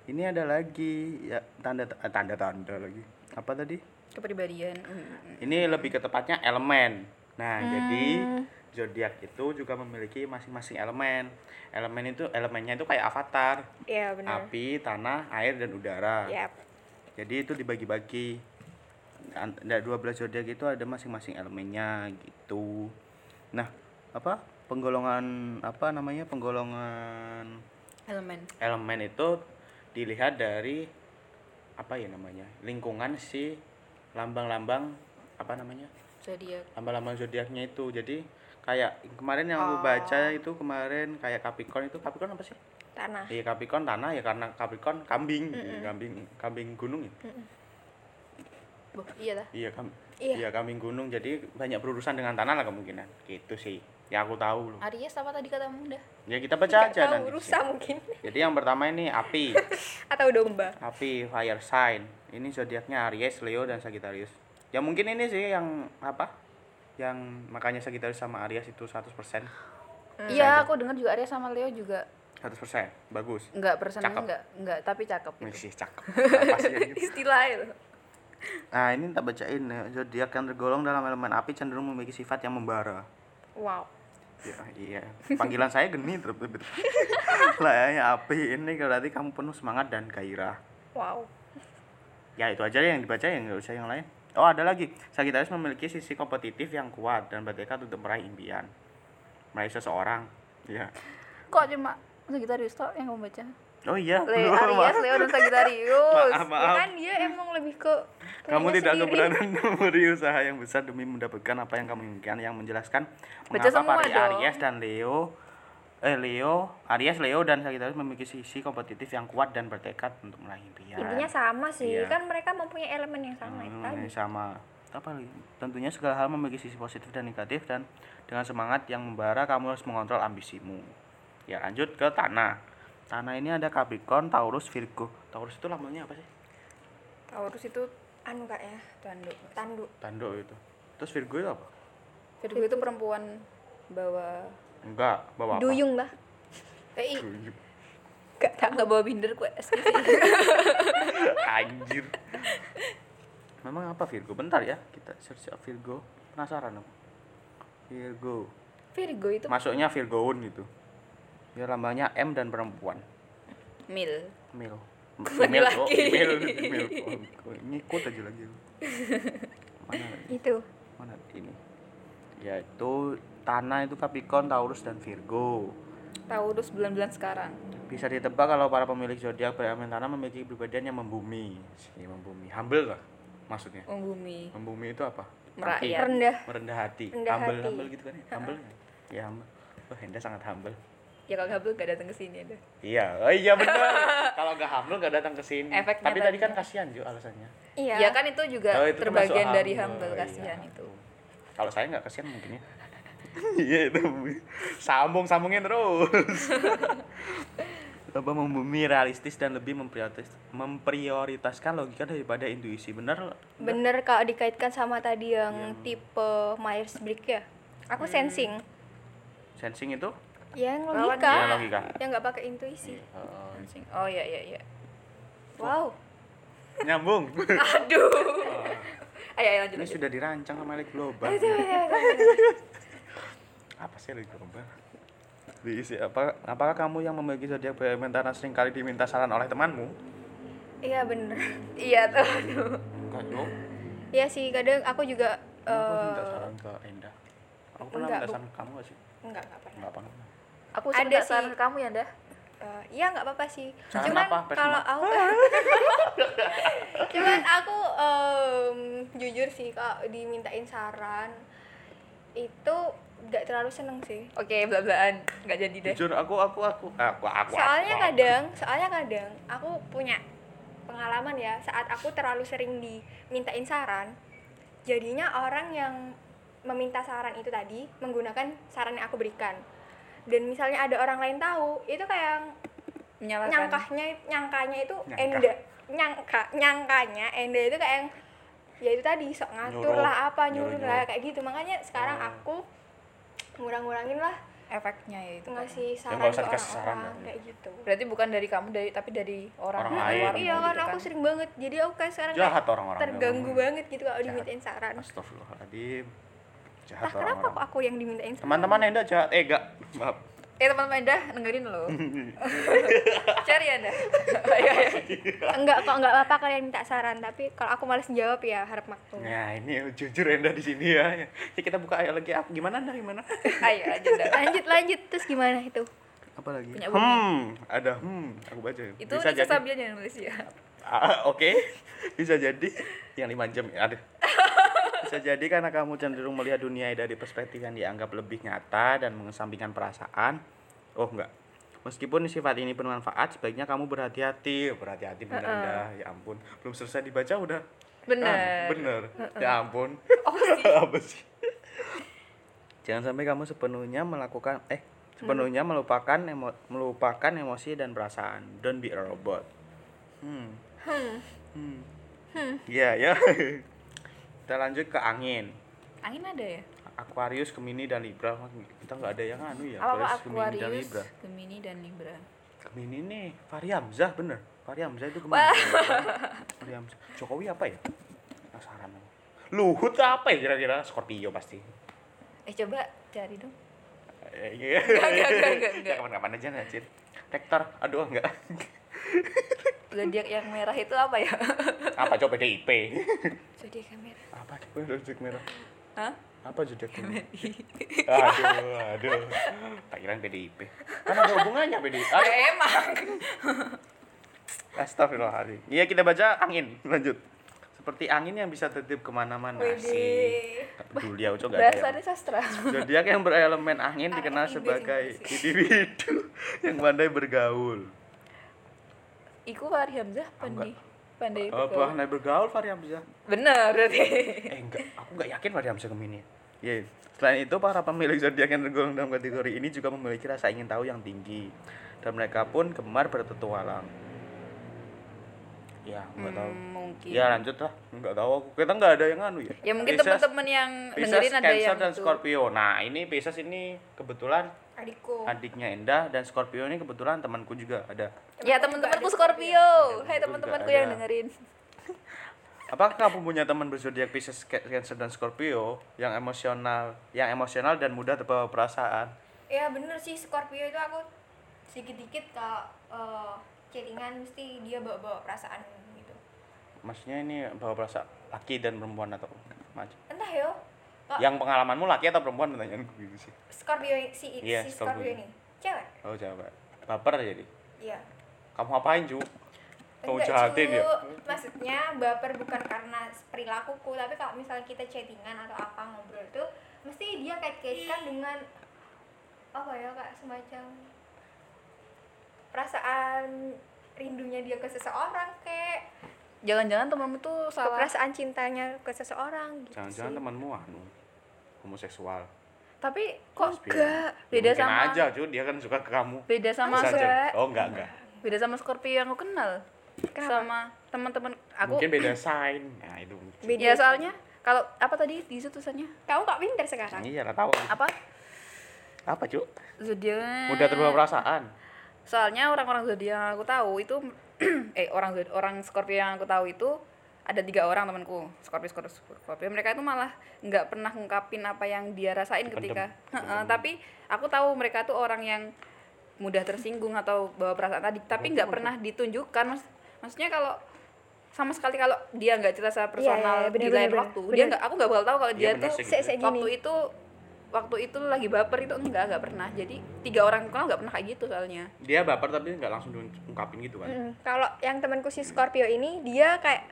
Ini ada lagi ya tanda eh, tanda tanda lagi. Apa tadi? kepribadian Mm. Ini lebih ke tepatnya elemen. Nah, jadi Hmm. Zodiak itu juga memiliki masing-masing elemen. Elemen itu elemennya itu kayak avatar. Iya benar. Api, tanah, air dan udara. Yap. Jadi itu dibagi-bagi. Ada 12 zodiak itu ada masing-masing elemennya gitu. Nah, apa? Penggolongan apa namanya? Penggolongan elemen elemen itu dilihat dari apa ya namanya? Lingkungan si lambang-lambang apa namanya? zodiak Lambang-lambang zodiaknya itu. Jadi kayak kemarin yang aku baca itu kemarin kayak Capricorn itu Capricorn apa sih? Tanah. Iya Capricorn tanah ya karena Capricorn kambing, kambing kambing gunung ya. Boh, iya lah Iya kam Iya. iya kambing gunung jadi banyak berurusan dengan tanah lah kemungkinan. Gitu sih. Ya aku tahu loh. Aries apa tadi katamu udah Ya kita baca Nggak aja tahu nanti. rusa mungkin Jadi yang pertama ini api. [LAUGHS] atau domba. api fire sign. Ini zodiaknya Aries, Leo dan Sagittarius. Ya mungkin ini sih yang apa? Yang makanya Sagittarius sama Aries itu 100%. iya aku dengar juga Aries sama Leo juga 100%. Bagus. enggak persennya Cakep. enggak enggak tapi cakep Ini gitu. sih cakep. [LAUGHS] Istilah itu Nah, ini tak bacain ya. Zodiak yang tergolong dalam elemen api cenderung memiliki sifat yang membara. Wow. Ya, iya. Panggilan saya geni terus. [LAUGHS] lah ya api ini berarti kamu penuh semangat dan gairah. Wow. Ya itu aja yang dibaca ya nggak usah yang lain. Oh ada lagi. Sagittarius memiliki sisi kompetitif yang kuat dan bertekad untuk meraih impian, meraih seseorang. Ya. kok cuma Sagittarius tok yang kamu baca Oh iya. Le [LAUGHS] Aries Maaf. Leo dan Sagittarius Maaf, Ya maaf. kan dia emang lebih ke Kamu tidak keberanian [LAUGHS] memberi usaha yang besar demi mendapatkan apa yang kamu inginkan yang menjelaskan Baca mengapa semua para. Aries dan Leo eh Leo, Aries, Leo dan Sagittarius memiliki sisi kompetitif yang kuat dan bertekad untuk meraih impian. Intinya sama sih, Iya. kan mereka mempunyai elemen yang sama itu Hmm, tadi. yang sama apa lagi? Tentunya segala hal memiliki sisi positif dan negatif dan dengan semangat yang membara kamu harus mengontrol ambisimu. Ya lanjut ke tanah. Tanah ini ada Capricorn, Taurus, Virgo. Taurus itu lambangnya apa sih? Taurus itu Anu kak ya, tanduk tanduk. Tanduk itu. Terus Virgo itu apa? Virgo itu perempuan bawa Enggak, bawa apa? Duyung lah. eh i- Duyung. Gak tak nggak bawa binder kue SKC [LAUGHS] Anjir. Memang apa Virgo? Bentar ya, kita search Virgo. Penasaran aku. Virgo. Virgo itu Masuknya Virgoun gitu. Ya lambangnya M dan perempuan. mil Mil. Email kok, lagi. email, email. Oh, Ngikut aja lagi. [LAUGHS] Mana Itu. mana ini? Yaitu tanah itu Capricorn, Taurus dan Virgo. Taurus bulan-bulan sekarang Bisa ditebak kalau para pemilik zodiak berelemen tanah memiliki kepribadian yang membumi. Ya, membumi. Humble lah maksudnya. oh bumi Membumi itu apa? Merakyat. Hati. Rendah. Merendah hati. Rendah humble, hati. humble gitu kan ya? Humble. ya humble. Oh, Henda sangat humble. ya kalau Gabriel gak datang ke sini ada Iya, oh iya benar. [LAUGHS] kalau nggak humble nggak datang ke sini. Efeknya Tapi tadi kan kasihan juga alasannya. Iya. ya kan itu juga Oh, itu terbagian dari humble. humble Iya. kasihan itu Kalau saya nggak kasihan mungkin ya. Iya itu. Sambung sambungin terus. Apa membumi realistis dan lebih memprioritas, memprioritaskan logika daripada intuisi. Benar? Bener kalau dikaitkan sama tadi yang tipe Myers-Briggs ya. Aku sensing. Sensing itu? Yang Lawannya. logika. Ya, logika. Yang nggak pakai intuisi. Oh, oh iya iya iya Wow. nyambung. aduh [LAUGHS] ayo ayo lanjut Ini lanjut sudah dirancang sama Alex Global. Apa sih Alex Global? Diisi apa? Apakah kamu yang memiliki zodiak berelemen tanah sering kali diminta saran oleh temanmu? Iya bener. [LAUGHS] iya tuh aduh Enggak dong. Iya sih kadang aku juga Kamu minta eh saran ke Enda. Aku pernah enggak, minta saran ke kamu gak sih? enggak enggak pernah. Enggak pernah. aku Ada ada sih. saran ke kamu ya dah Eh, Iya nggak apa-apa sih. Saran Cuman kalau aku [LAUGHS] Cuman aku em, jujur sih kalau dimintain saran itu nggak terlalu seneng sih oke bela-belaan nggak jadi deh jujur aku aku aku aku aku soalnya aku. kadang soalnya kadang aku punya pengalaman ya saat aku terlalu sering dimintain saran jadinya orang yang meminta saran itu tadi menggunakan saran yang aku berikan dan misalnya ada orang lain tahu itu kayak menyalahkan nyangkahnya nyangkanya itu Nyangka. enda nyangka nyangkanya enda itu kayak yang ya itu tadi sok ngatur Nyuruh. lah apa nyuruh lah kayak gitu makanya sekarang Oh. aku ngurang-ngurangin lah. Efeknya ya itu ngasih saran usah ke orang-orang ya. kayak gitu. Berarti bukan dari kamu dari tapi dari orang, Orang lain. iya gitu kan aku sering banget. Jadi aku kayak sekarang jahat kayak orang-orang terganggu memang. banget gitu kalau dimintain saran. Astagfirullahaladzim. Jahat Entah kenapa kok orang-orang aku yang dimintain saran? Teman-teman enda jahat. Eh enggak. Maaf eh teman-teman anda dengerin loh [LAUGHS] cari anda [LAUGHS] enggak kok enggak apa-apa kalian minta saran tapi kalau aku males jawab ya harap maklum Nah ini jujur Enda di sini ya. Ya kita buka ayo lagi apa? Gimana anda gimana? [LAUGHS] ayo aja dah lanjut lanjut terus gimana itu Apa lagi? Punya bunyi. Hmm, ada hmm. Aku baca. itu Bisa jadi. Sabian yang nulis ya Ah, Oke, bisa jadi yang lima jam ya. Aduh. Bisa jadi karena kamu cenderung melihat dunia dari perspektif yang dianggap lebih nyata dan mengesampingkan perasaan. Oh enggak. Meskipun sifat ini bermanfaat, sebaiknya kamu berhati-hati. Berhati-hati bener Anda. Ya ampun, belum selesai dibaca udah. bener Ah, bener. Ya ampun. [LAUGHS] [LAUGHS] Apa sih? Jangan sampai kamu sepenuhnya melakukan eh sepenuhnya melupakan emo, melupakan emosi dan perasaan. Don't be a robot. Hmm. Hmm. Iya, ya. [LAUGHS] Kita lanjut ke angin. angin ada ya Aquarius, Gemini dan Libra. Kita nggak ada yang anu ya. apa apa Gemini dan Aquarius Libra. Gemini dan Libra Gemini nih, Fahri Hamzah bener. Fahri Hamzah itu Gemini. Fahri Hamzah. Jokowi apa ya? Penasaran. aku. Luhut apa ya kira-kira? Scorpio pasti. eh coba cari dong Eh, iya. Enggak, enggak, enggak, enggak, kapan-kapan aja Najir. Rektor, aduh enggak. [LAUGHS] zodiak yang merah itu apa ya Apa coba PDIP? zodiak kamera apa coba zodiak merah? Hah? Apa zodiak merah? aduh, aduh. Tak kira PDIP. Kan ada hubungannya PDIP. Ya, [LAUGHS] emang [LAUGHS] Astagfirullahaladzim. Iya kita baca angin. Lanjut. Seperti angin yang bisa tertib ke mana-mana sih. Gak peduli coba bahasa gak dari sastra Zodiak yang berelemen angin dikenal sebagai individu yang pandai bergaul. Iku Fahri Hamzah pandai pandai Oh, bergaul. pandai bergaul Fahri Hamzah. bener berarti Eh enggak, aku enggak yakin Fahri Hamzah Gemini. Ya, selain itu para pemilik zodiak yang tergolong dalam kategori ini juga memiliki rasa ingin tahu yang tinggi dan mereka pun gemar berpetualang. Ya, enggak tahu. Hmm, mungkin Ya lanjut lah, enggak tahu aku. Kita enggak ada yang anu ya. ya mungkin teman-teman yang Pisces, dengerin ada Cancer yang dan itu. Scorpio. Nah, ini Pisces ini kebetulan adikku adiknya Endah dan Scorpio ini kebetulan temanku juga ada. ya Temanku teman-temanku Scorpio Temanku hai teman-temanku yang dengerin Apakah kamu punya teman berzodiak Pisces, Ca- Cancer dan Scorpio yang emosional, yang emosional dan mudah terbawa perasaan? ya bener sih Scorpio itu aku sedikit-dikit kalau eh, chattingan mesti dia bawa-bawa perasaan gitu Maksudnya ini bawa perasaan laki dan perempuan atau macam? entah yo kok Yang pengalamanmu laki atau perempuan pertanyaanku gitu sih. Scorpio si, Iya, si Scorpio Scorpio. ini cewek Oh, coba. Baper jadi. iya Kamu ngapain, Ju? Kamu Enggak, jahatin ya? maksudnya baper bukan karena perilakuku tapi kalau misalnya kita chattingan atau apa ngobrol tuh mesti dia kait-kaitkan dengan apa ya kak semacam perasaan rindunya dia ke seseorang kek jangan-jangan temanmu tuh salah perasaan cintanya ke seseorang gitu Jangan-jangan temanmu anu homoseksual. tapi kok enggak beda Mungkin sama aja, Ju, dia kan suka ke kamu. beda sama Bisa aja. enggak. Oh, enggak, enggak. beda sama Scorpio yang aku kenal Kenapa? sama teman-teman aku Mungkin beda sign. Nah, itu. Beda. ya soalnya kalau apa tadi di situ tulisannya kamu kak pinter sekarang Iya, lah tahu. apa Apa, Cu? zodiak Mudah terbawa perasaan. soalnya orang-orang zodiak yang aku tahu itu [CLEARS THROAT] eh orang orang Scorpio yang aku tahu itu ada tiga orang temanku Scorpio Scorpio Scorpio mereka itu malah nggak pernah ngungkapin apa yang dia rasain ketika Pendem. Heeh, tapi aku tahu mereka tuh orang yang mudah tersinggung atau bawa perasaan tadi tapi nggak pernah ditunjukkan Mas, maksudnya kalau sama sekali kalau dia nggak cerita secara personal iya, bener, di lain bener. waktu dia Bener. nggak aku nggak bakal tahu kalau Iya, dia bener tuh sih, Se- se- waktu gini. itu waktu itu lagi baper itu enggak nggak pernah jadi tiga orang kenal nggak pernah kayak gitu soalnya Dia baper tapi nggak langsung diungkapin gitu kan. Mm, kalau yang temanku si Scorpio ini dia kayak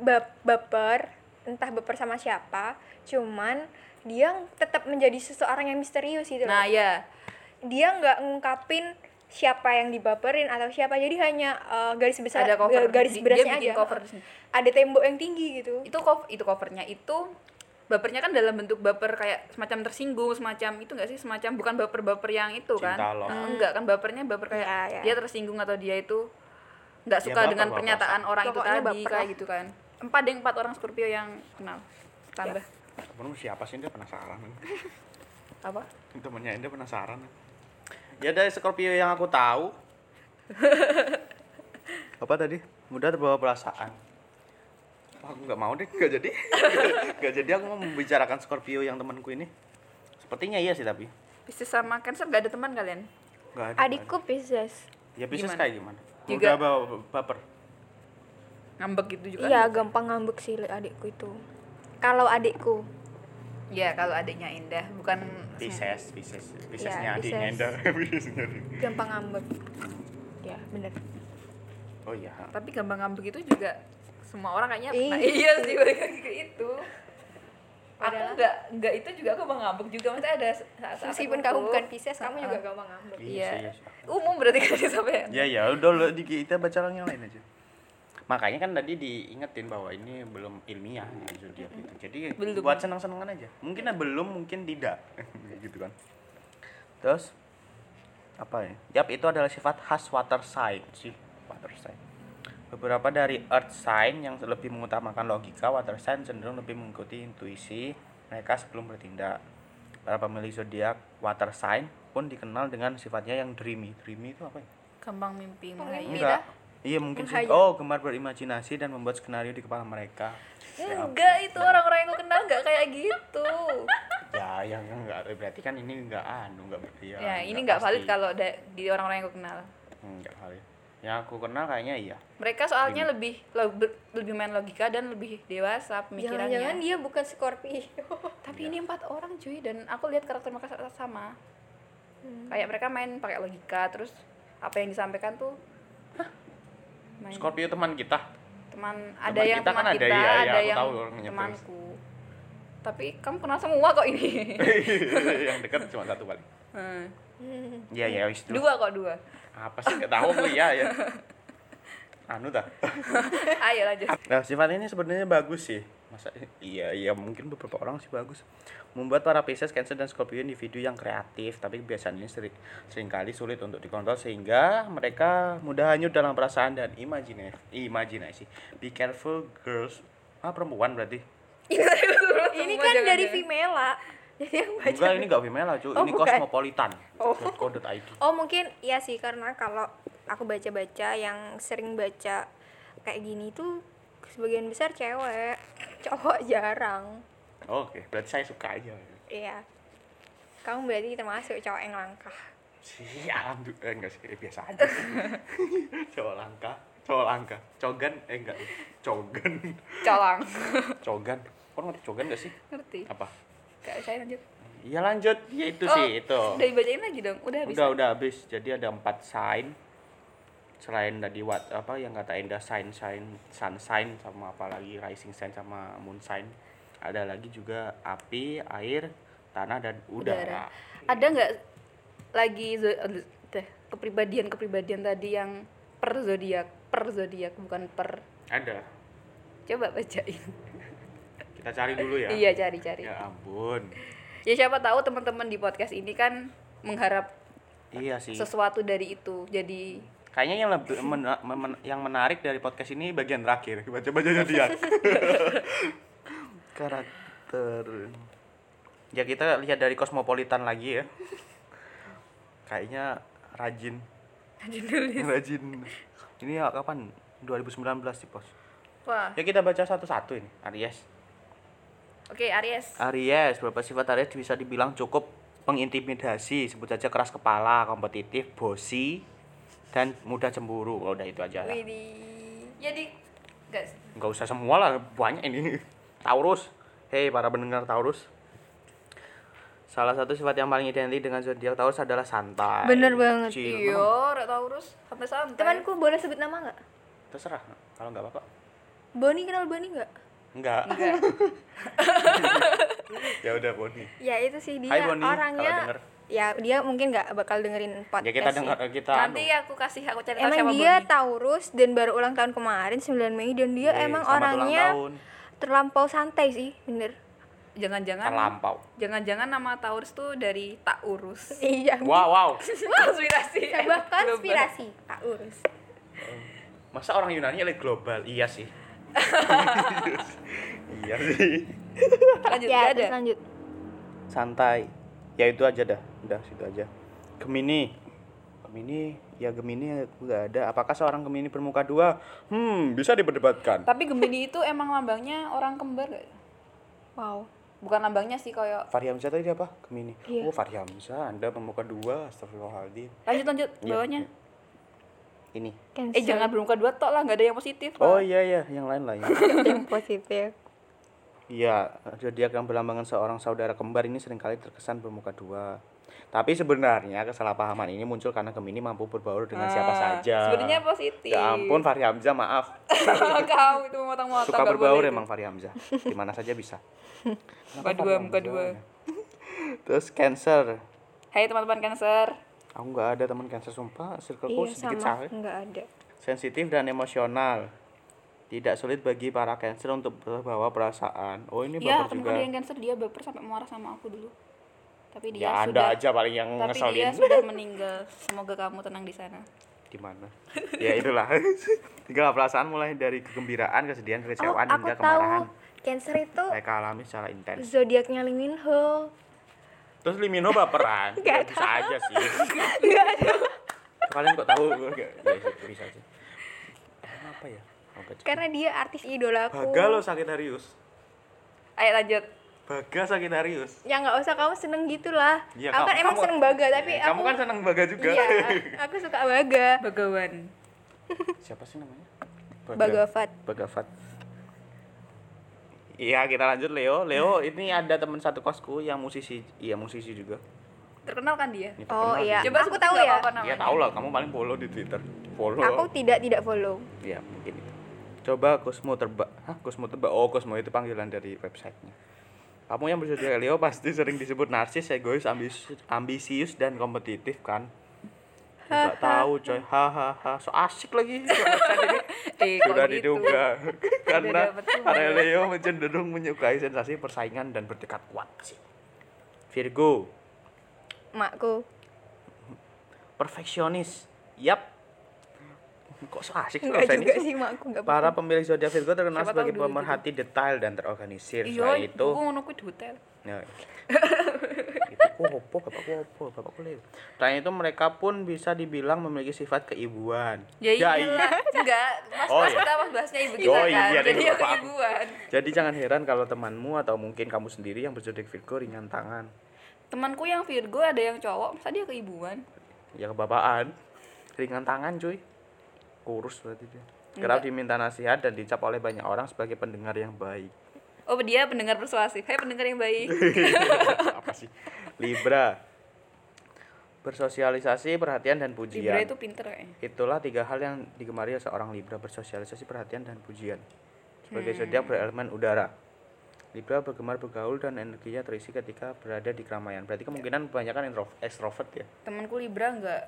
bap baper entah baper sama siapa cuman dia tetap menjadi seseorang yang misterius gitu loh. nah ya dia nggak ngungkapin siapa yang dibaperin atau siapa jadi hanya eh, garis besar ada cover garis Di- berasnya dia bikin aja. cover ada tembok yang tinggi gitu. Itu cover itu covernya itu bapernya kan dalam bentuk baper kayak semacam tersinggung semacam itu enggak sih? Semacam bukan baper-baper yang itu kan? Cinta loh. Nah, enggak kan bapernya baper kayak Ya, ya. dia tersinggung atau dia itu nggak Ya, suka baper, dengan baper. pernyataan orang itu Pokoknya tadi baper kayak gitu kan empat deh empat orang Scorpio yang kenal. Tambah Temenmu siapa sih? Dia penasaran. Apa? Temennya Enda penasaran. Ya dari Scorpio yang aku tahu. [LAUGHS] Apa tadi? Mudah terbawa perasaan. Wah, aku nggak mau deh nggak jadi. [LAUGHS] Nggak jadi aku mau membicarakan Scorpio yang temanku ini. Sepertinya iya sih tapi. Pisces sama Cancer nggak ada teman kalian? Nggak ada adikku Pisces. Ya Gimana? kayak gimana? Juga- udah bawa baper ngambek gitu juga iya gampang ngambek sih adikku itu. Kalau adikku. Ya kalau adiknya Indah bukan Pisces Pisces Piscesnya Ya, adiknya [LAUGHS] adik. gampang ngambek. Ya bener. Oh iya. Tapi gampang ngambek itu juga semua orang kayaknya pernah [LAUGHS] iya sih balik lagi ke itu. Aku Padahal- nggak nggak itu juga aku gampang ngambek juga. Maksudnya ada saat-saat meskipun tertentu. kamu bukan Pisces kamu Ah, juga gampang ngambek. Iya iya. iya umum berarti kan sampai Ya ya udah lo di kita baca yang lain aja. Makanya kan tadi diingetin bahwa ini belum ilmiah ya, zodiak itu. Jadi Belum. buat senang-senangan aja. Mungkin belum, mungkin tidak. [LAUGHS] gitu kan. Terus apa ya? Yap, itu adalah sifat khas water sign sih, water sign. Beberapa dari earth sign yang lebih mengutamakan logika, water sign cenderung lebih mengikuti intuisi mereka sebelum bertindak. Para pemilih zodiak water sign pun dikenal dengan sifatnya yang dreamy. Dreamy itu apa ya? gampang mimpi. Enggak. Iya mungkin sih. Oh, gemar berimajinasi dan membuat skenario di kepala mereka. Ya, enggak itu orang-orang yang aku kenal enggak kayak gitu. [LAUGHS] Ya yang enggak. Berarti kan ini enggak anu enggak berarti ya ini enggak valid kalau da- di orang-orang yang aku kenal. Enggak valid. Yang aku kenal kayaknya iya. mereka soalnya lebih lo- ber- lebih main logika dan lebih dewasa jangan-jangan pemikirannya dia bukan Scorpio. [LAUGHS] Tapi ini empat orang cuy dan aku lihat karakter mereka sama. Kayak mereka main pakai logika terus apa yang disampaikan tuh main Scorpio teman kita. teman Teman ada yang kita teman kan ada, kita iya, iya, ada aku yang tahu temanku tapi kamu kenal semua kok ini [LAUGHS] yang dekat cuma satu paling. Hmm. Iya ya wis dua kok dua Apa sih enggak tahu aku iya ya. [LAUGHS] Anu dah. [LAUGHS] ayo lanjut Nah, sifat ini sebenarnya bagus sih. Masa iya iya mungkin beberapa orang sih bagus. Membuat para Pisces, Cancer dan Scorpio individu yang kreatif, tapi kebiasaannya sering sering kali sulit untuk dikontrol sehingga mereka mudah hanyut dalam perasaan dan imajinasi. Imajinasi. Be careful girls. Ah, perempuan berarti. [LAUGHS] ini kan jangan dari ya. Vimela jadi yang baca Enggak, ini enggak female cuy. Oh, ini bukan. cosmopolitan. Oh. .co.id. Oh mungkin iya sih karena kalau aku baca-baca yang sering baca kayak gini tuh sebagian besar cewek, cowok jarang. Oke, berarti saya suka aja. Iya. Kamu berarti termasuk cowok yang langkah. Sih, alhamdulillah eh, enggak sih, eh, biasa aja. [LAUGHS] cowok langka, cowok langka. Cogan eh enggak. Cogan. colang [LAUGHS] Cogan. Kau ngerti cogan gak sih? ngerti Apa? Kayak saya lanjut Iya lanjut, ya itu Oh, sih itu. udah dibacain lagi dong udah habis Udah udah habis. Jadi ada empat sign. Selain tadi what apa yang kata Enda sign sign sun sign sama apa lagi rising sign sama moon sign. Ada lagi juga api, air, tanah dan udara. Udara. ada nggak lagi teh, kepribadian-kepribadian tadi yang per zodiak per zodiak bukan per Ada. coba bacain [LAUGHS] Kita cari dulu ya. iya cari-cari Ya ampun. ya siapa tahu teman-teman di podcast ini kan mengharap Iya sih. sesuatu dari itu jadi Kayaknya yang lebih mena- memen- yang menarik dari podcast ini bagian terakhir. Baca-baca dia. [LAUGHS] Karakter. Ya kita lihat dari kosmopolitan lagi ya. Kayaknya rajin. Rajin. Ini ya kapan? 2019 sih, Bos. wah Ya kita baca satu-satu ini. Aries. oke Aries Aries, beberapa sifat Aries bisa dibilang cukup mengintimidasi, sebut saja keras kepala, kompetitif, bosi, dan mudah cemburu. Oh, udah itu aja. lah. Widih jadi guys nggak usah semua lah banyak ini Taurus hei para pendengar Taurus salah satu sifat yang paling identik dengan zodiak Taurus adalah santai Bener banget. Chill. iya Rek Taurus sampai santai Temanku boleh sebut nama nggak? terserah kalau nggak apa-apa Boni kenal Boni nggak? nggak enggak [LAUGHS] ya udah Boni ya itu sih dia Hai kalau orangnya denger. ya dia mungkin nggak bakal dengerin podcast ya kita sih. dengar kita Nanti anu. aku kasih aku cari tahu emang dia. Taurus dan baru ulang tahun kemarin 9 Mei dan dia Yeay, emang selamat ulang orangnya tahun. Terlampau santai sih bener. Jangan-jangan terlampau. jangan-jangan nama Taurus tuh dari tak urus. [LAUGHS] iya. Wow. Wow Konspirasi. [LAUGHS] sebuah konspirasi Taurus masa orang Yunani elit global? Iya sih. [LAUGHS] Iya sih. Lanjut ya ya, ada. lanjut. Santai. Ya itu aja dah. Udah situ aja. Gemini Gemini ya Gemini nggak ada apakah seorang Gemini bermuka dua hmm bisa diperdebatkan Tapi Gemini itu emang lambangnya orang kembar gak? wow Bukan lambangnya sih kayak Fahri Hamzah tadi apa Gemini Iya. oh Fahri Hamzah anda bermuka dua Astagfirullahaladzim lanjut lanjut Iya, bawahnya. ini Cancer. Eh jangan bermuka dua tok lah, nggak ada yang positif. oh lah. iya iya yang lain lah [LAUGHS] ya yang positif Iya, zodiak yang berlambangkan seorang saudara kembar ini sering kali terkesan bermuka dua. Tapi sebenarnya kesalahpahaman ini muncul karena Gemini mampu berbaur dengan siapa Ah, saja. Sebenarnya positif. Ya ampun Fahri Hamzah, maaf. [LAUGHS] Kau itu motong-motong. Suka berbaur emang Fahri Hamzah. Di mana saja bisa. Muka dua, muka dua. Terus Cancer. Hai teman-teman Cancer. Aku nggak ada teman Cancer sumpah, circleku iya sedikit sama nggak ada Sensitif dan emosional. Tidak sulit bagi para Cancer untuk terbawa perasaan. Oh, ini Iya, baper juga. ada yang Cancer dia baper sampai marah sama aku dulu. Tapi dia Ya, sudah Anda aja paling yang tapi dia ngeselin. sudah meninggal. Semoga kamu tenang di sana. di mana? Ya itulah. [LAUGHS] Tiga perasaan mulai dari kegembiraan kesedihan oh kekecewaan aku hingga tahu. kemarahan. Cancer itu mereka alami secara intens. zodiaknya Lee Min Ho. Terus Limino baperan? [LAUGHS] Ya, bisa aja sih. [LAUGHS] Kalian kok tahu? Nggak, ya, ya, bisa sih apa ya? Oh, karena dia artis idolaku Baga lo Sagittarius. Ayo lanjut. Baga Sagittarius ya nggak usah kamu seneng gitulah Iya, aku kamu- kan emang kamu- seneng Baga tapi kamu aku kan senang Baga juga iya aku suka Baga Bagawan. siapa sih namanya Bagafat Bagafat Iya kita lanjut Leo Leo ini ada teman satu kosku yang musisi iya musisi juga Terkenal kan dia? Oh terkenal. iya Coba aku tahu ya Ya namanya. tau lah, kamu paling follow di Twitter. Follow. aku tidak tidak follow Ya mungkin itu. Coba Cosmo terbak. Hah, Cosmo terbak. Oh, Cosmo itu panggilan dari websitenya. Kamu yang bersedia Leo pasti sering disebut narsis, egois, ambisius, ambisius dan kompetitif kan? Enggak tahu coy. Hahaha. So asik lagi. [LAUGHS] Eh, Sudah gitu? diduga. [LAUGHS] [LAUGHS] Karena Leo cenderung menyukai sensasi persaingan dan bertekad kuat sih. Virgo, makku perfeksionis. Yap. Kok so asik enggak website juga sih makku enggak Para pemilik zodiak Virgo terkenal Siapa sebagai pemerhati detail dan terorganisir. Iya, Selain itu, aku ngono kuwi di hotel. ya, itu [LAUGHS] opo, bapakku opo, bapakku Leo. Selain itu mereka pun bisa dibilang memiliki sifat keibuan. Ya iyalah. Enggak, Mas, Oh, mas iya. kita mas bahasnya ibu kita Oh, kan. iya, Jadi deh, ya aku. keibuan. Jadi jangan heran kalau temanmu atau mungkin kamu sendiri yang berzodiak Virgo ringan tangan. Temanku yang Virgo ada yang cowok, masa dia keibuan? Ya kebapaan. Ringan tangan cuy. Kurus berarti dia. Kerap diminta nasihat dan dicap oleh banyak orang sebagai pendengar yang baik. Oh, dia pendengar persuasif. Hai pendengar yang baik. [LAUGHS] apa sih Libra bersosialisasi perhatian dan pujian Libra itu pinter kayaknya. itulah tiga hal yang digemari seorang Libra bersosialisasi perhatian dan pujian sebagai Hmm. zodiak berelemen udara Libra bergemar bergaul dan energinya terisi ketika berada di keramaian berarti kemungkinan kebanyakan intro- extrovert ya Temanku Libra enggak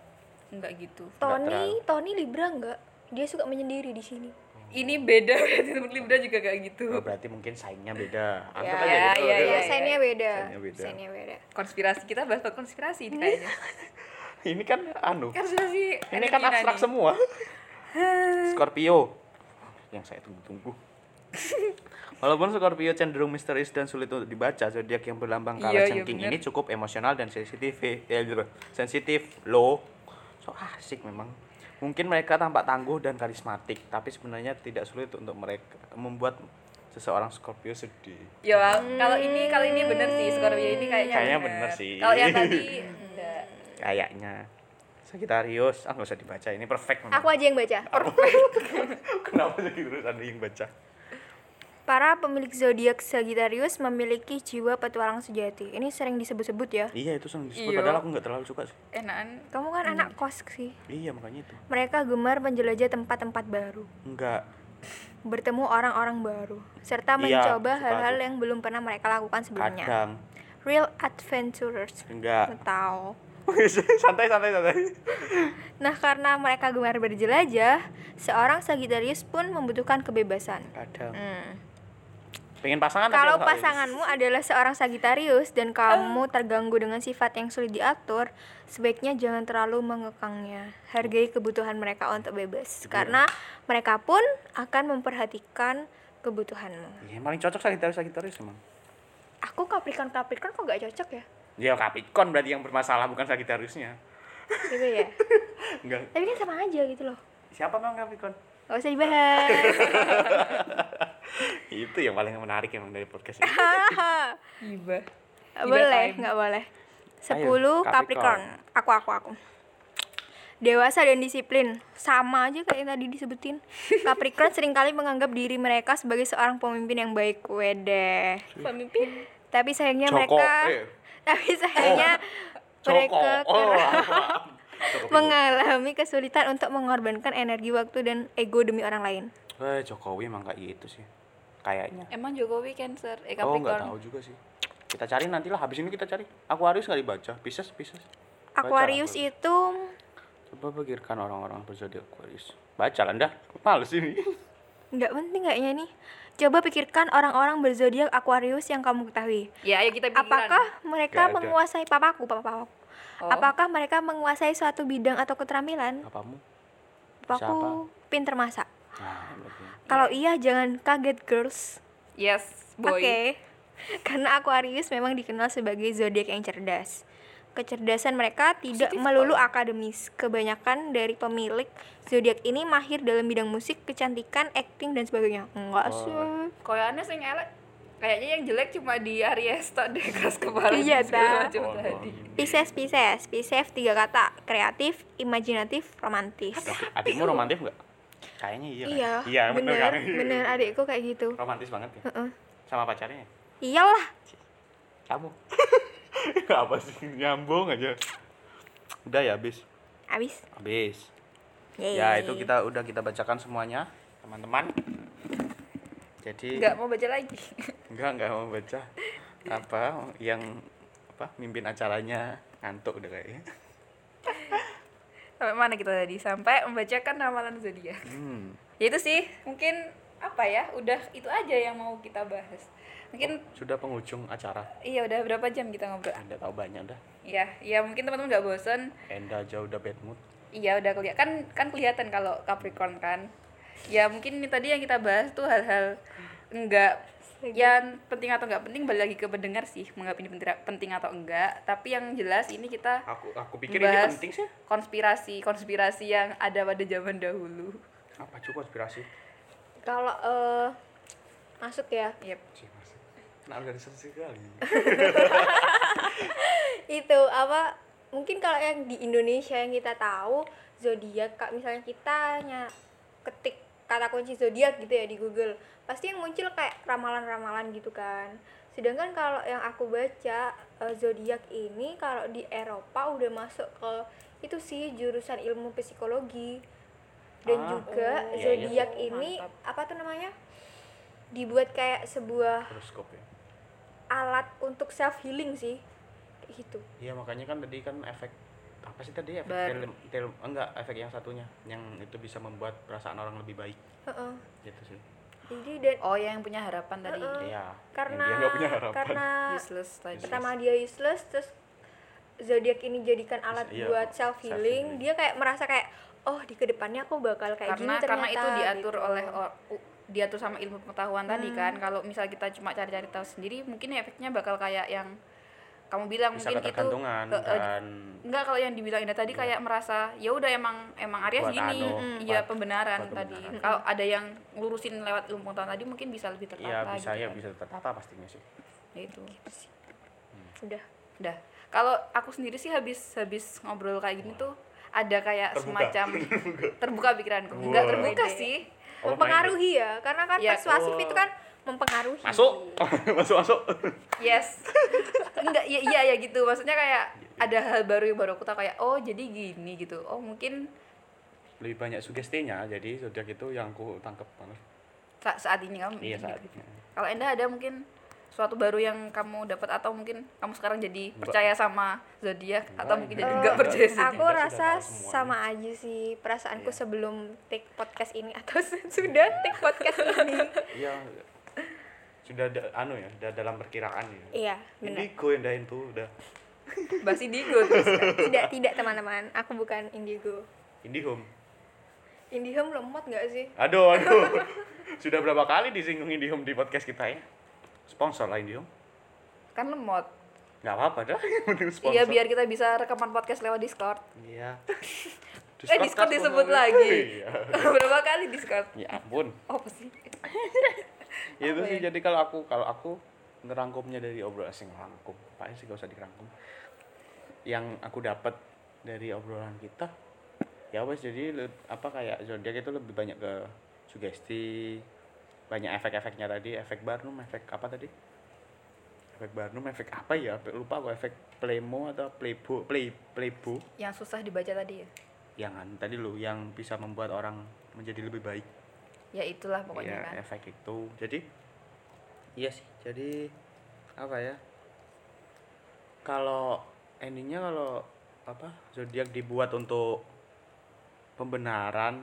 enggak gitu. Tony. Tony Libra enggak dia suka menyendiri di sini Ini beda berarti teman Libra juga kayak gitu. oh, berarti mungkin saingnya beda Anggap Ya, aja ya, gitu. ya, ya, ya. sign-nya beda Sign-nya beda. beda Konspirasi kita bahas konspirasi ini kayaknya. [LAUGHS] ini kan anu Konspirasi. ini kan abstrak semua [LAUGHS] Scorpio yang saya tunggu-tunggu [LAUGHS] Walaupun Scorpio cenderung misterius dan sulit untuk dibaca, zodiak yang berlambang Iya, kala iya, bener. ini cukup emosional dan sensitif, ya, gitu. sensitif, low, so asik memang. Mungkin mereka tampak tangguh dan karismatik, tapi sebenarnya tidak sulit untuk mereka membuat seseorang Scorpio sedih. Ya, kalau ini kalau ini bener sih Scorpio ini kayaknya. Kayaknya bener sih. Kalau yang tadi enggak. Kayaknya Sagittarius, ah nggak usah dibaca, ini perfect memang. aku aja yang baca [LAUGHS] Kenapa jadi terus ada yang baca? Para pemilik zodiak Sagittarius memiliki jiwa petualang sejati ini sering disebut-sebut ya Iya itu sering disebut, Iya. padahal aku nggak terlalu suka sih. Enakan kamu kan anak kos sih Iya makanya itu. mereka gemar menjelajah tempat-tempat baru Enggak, bertemu orang-orang baru serta Iya, mencoba hal-hal yang belum pernah mereka lakukan sebelumnya. kadang Real adventurers. enggak Tahu. [LAUGHS] santai santai santai Nah, karena mereka gemar berjelajah, seorang Sagittarius pun membutuhkan kebebasan. kadang Hmm. Pengen pasangan Kalau pasanganmu adalah seorang Sagittarius dan kamu terganggu dengan sifat yang sulit diatur, sebaiknya jangan terlalu mengekangnya. Hargai kebutuhan mereka untuk bebas, karena mereka pun akan memperhatikan kebutuhanmu. Iya, yang paling cocok Sagittarius Sagittarius emang Aku Capricorn Capricorn kok gak cocok ya? ya Capricorn berarti yang bermasalah bukan Sagittariusnya [LAUGHS] Gitu ya. enggak Tapi kan sama aja gitu loh. siapa memang Capricorn Gak usah dibahas. itu yang paling menarik emang dari podcast ini [LAUGHS] Iba. Boleh, nggak boleh. 10 Capricorn. Capricorn. Aku aku aku. Dewasa dan disiplin. Sama aja kayak yang tadi disebutin. [LAUGHS] Capricorn sering kali menganggap diri mereka sebagai seorang pemimpin yang baik. Wede. Pemimpin. Tapi sayangnya Joko mereka eh, [LAUGHS] tapi sayangnya mereka Joko oh, mengalami kesulitan untuk mengorbankan energi waktu dan ego demi orang lain. Eh, Jokowi emang kayak gitu sih kayaknya Emang Jokowi Cancer, eh oh nggak Capricorn. tahu juga sih kita cari nanti lah habis ini kita cari Aquarius nggak dibaca Pisces Pisces Baca Aquarius lah. itu coba pikirkan orang-orang berzodiak Aquarius baca lah dah males ini [LAUGHS] nggak penting kayaknya nih. Coba pikirkan orang-orang berzodiak Aquarius yang kamu ketahui. Ya, ayo kita pikiran. Apakah mereka menguasai papaku, papaku? Oh. Apakah mereka menguasai suatu bidang atau keterampilan? apamu Papaku pinter masak. nah Kalau iya jangan kaget girls. Yes, Oke. boy. [LAUGHS] Karena Aquarius memang dikenal sebagai zodiak yang cerdas. Kecerdasan mereka tidak Positif melulu kok. akademis. Kebanyakan dari pemilik zodiak ini mahir dalam bidang musik, kecantikan, acting dan sebagainya. Enggak Oh. sih. Koyannya sing elek. Kayaknya yang jelek cuma di Aries tok deh keras kepala Iya, ta. macam Oh, tadi. Pisces, Pisces, Pisces tiga kata, kreatif, imajinatif, romantis. adikmu romantis nggak kayaknya iya kan? Iya, iya bener, bener, kan? bener adikku kayak gitu. romantis banget ya Heeh. sama pacarnya Iyalah, kamu [LAUGHS] apa sih nyambung aja udah ya habis abis. habis Yeay. ya itu kita udah kita bacakan semuanya teman-teman jadi Enggak mau baca lagi. [LAUGHS] enggak enggak mau baca apa yang apa mimpin acaranya ngantuk udah kayaknya Sampai mana kita tadi? Sampai membacakan ramalan zodiak. hmm. Ya itu sih, mungkin apa ya? Udah itu aja yang mau kita bahas. Mungkin sudah penghujung acara iya udah berapa jam kita ngobrol? anda tahu banyak dah Iya, ya mungkin teman-teman nggak bosen. Enda aja udah bad mood Iya udah kelihatan kan kan kelihatan kalau Capricorn kan. Ya mungkin ini tadi yang kita bahas tuh hal-hal enggak yang penting atau enggak penting balik lagi ke pendengar sih menganggap ini penting, penting atau enggak. Tapi yang jelas ini kita aku aku pikir ini penting sih. konspirasi konspirasi yang ada pada zaman dahulu. Apa cukup konspirasi? Kalau eh, masuk ya, yep. nah organisasi sekali. [LAUGHS] Itu apa? Mungkin kalau yang di Indonesia yang kita tahu zodiak, kak misalnya kita nya ketik kata kunci zodiak gitu ya di Google, pasti yang muncul kayak ramalan-ramalan gitu kan. Sedangkan kalau yang aku baca eh, zodiak ini kalau di Eropa udah masuk ke itu sih jurusan ilmu psikologi dan Ah, juga oh, iya, iya. zodiak Oh, ini mantap. apa tuh namanya dibuat kayak sebuah horoskop ya alat untuk self healing sih kayak gitu iya makanya kan tadi kan efek apa sih tadi efek Bar. tel, tel- enggak efek yang satunya yang itu bisa membuat perasaan orang lebih baik Heeh. gitu sih jadi dan oh yang punya harapan tadi Heeh. iya karena yang dia punya harapan karena useless tadi pertama dia useless terus zodiak ini jadikan alat Iya, buat self self-healing. healing dia kayak merasa kayak oh di ke depannya aku bakal kayak karena gini karena ternyata itu diatur gitu. oleh or- diatur sama ilmu pengetahuan tadi kan kalau misal kita cuma cari-cari tahu sendiri mungkin efeknya bakal kayak yang kamu bilang bisa mungkin itu eh, dan enggak kalau yang dibilang Indah tadi kayak merasa ya udah emang emang Aries Buat gini anu, Mm, iya buat- pembenaran tadi. pembenaran. kalau ada yang ngurusin lewat ilmu pengetahuan tadi mungkin bisa lebih tertata iya bisa gitu. ya kan. bisa tertata pastinya sih. Ya itu udah. Udah. Kalau aku sendiri sih habis habis ngobrol kayak gini tuh ada kayak Terbuka. semacam [LAUGHS] terbuka. pikiranku. Enggak terbuka sih. Mempengaruhi ya karena kan Iya. persuasif Oh. itu kan mempengaruhi. Masuk. [LAUGHS] Masuk masuk. Yes. Enggak ya iya ya gitu. Maksudnya kayak ada hal baru yang baru aku tahu kayak oh jadi gini gitu. Oh mungkin lebih banyak sugestinya. Jadi zodiak itu yang aku tangkep banget. Sa- saat ini kamu iya bikin saat gitu. ini. Kalau Endah ada mungkin suatu baru yang kamu dapat atau mungkin kamu sekarang jadi percaya sama zodiak atau mungkin enggak. jadi enggak percaya zodiak. aku rasa sama aja sih perasaanku Iya. sebelum take podcast ini atau [LAUGHS] sudah take podcast ini. Iya sudah ada anu ya udah dalam perkiraan ya. Iya benar. Indigo yang dahin tuh udah. [LAUGHS] Basi digo terus tidak tidak teman-teman. Aku bukan indigo. Indihome. Indihome lemot nggak sih? Aduh aduh. [LAUGHS] Sudah berapa kali disinggung indihome di podcast kita ya sponsor lah indihome. Kan lemot. nggak apa-apa dah [LAUGHS] Iya biar kita bisa rekaman podcast lewat Discord. iya. Eh Discord kan disebut lagi. iya. Berapa kali Discord? ya ampun. Oh, apa sih? [LAUGHS] itu Apa sih ya? jadi kalau aku kalau aku ngerangkumnya dari obrolan asing rangkum apa sih gak usah dirangkum? Yang aku dapat dari obrolan kita ya wes jadi apa kayak zodiak itu lebih banyak ke sugesti banyak efek-efeknya tadi efek Barnum efek apa tadi? Efek Barnum efek apa ya? Lupa aku efek Playmo atau Playbo play Playbo Yang susah dibaca tadi ya. yang tadi loh yang bisa membuat orang menjadi lebih baik Ya itulah pokoknya ya kan. efek itu jadi iya sih jadi apa ya kalau endingnya kalau apa zodiak dibuat untuk pembenaran